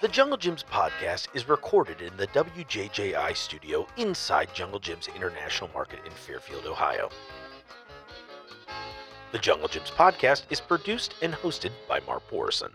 The Jungle Jim's podcast is recorded in the WJJI studio inside Jungle Jim's International Market in Fairfield, Ohio. The Jungle Jim's podcast is produced and hosted by Mark Borison.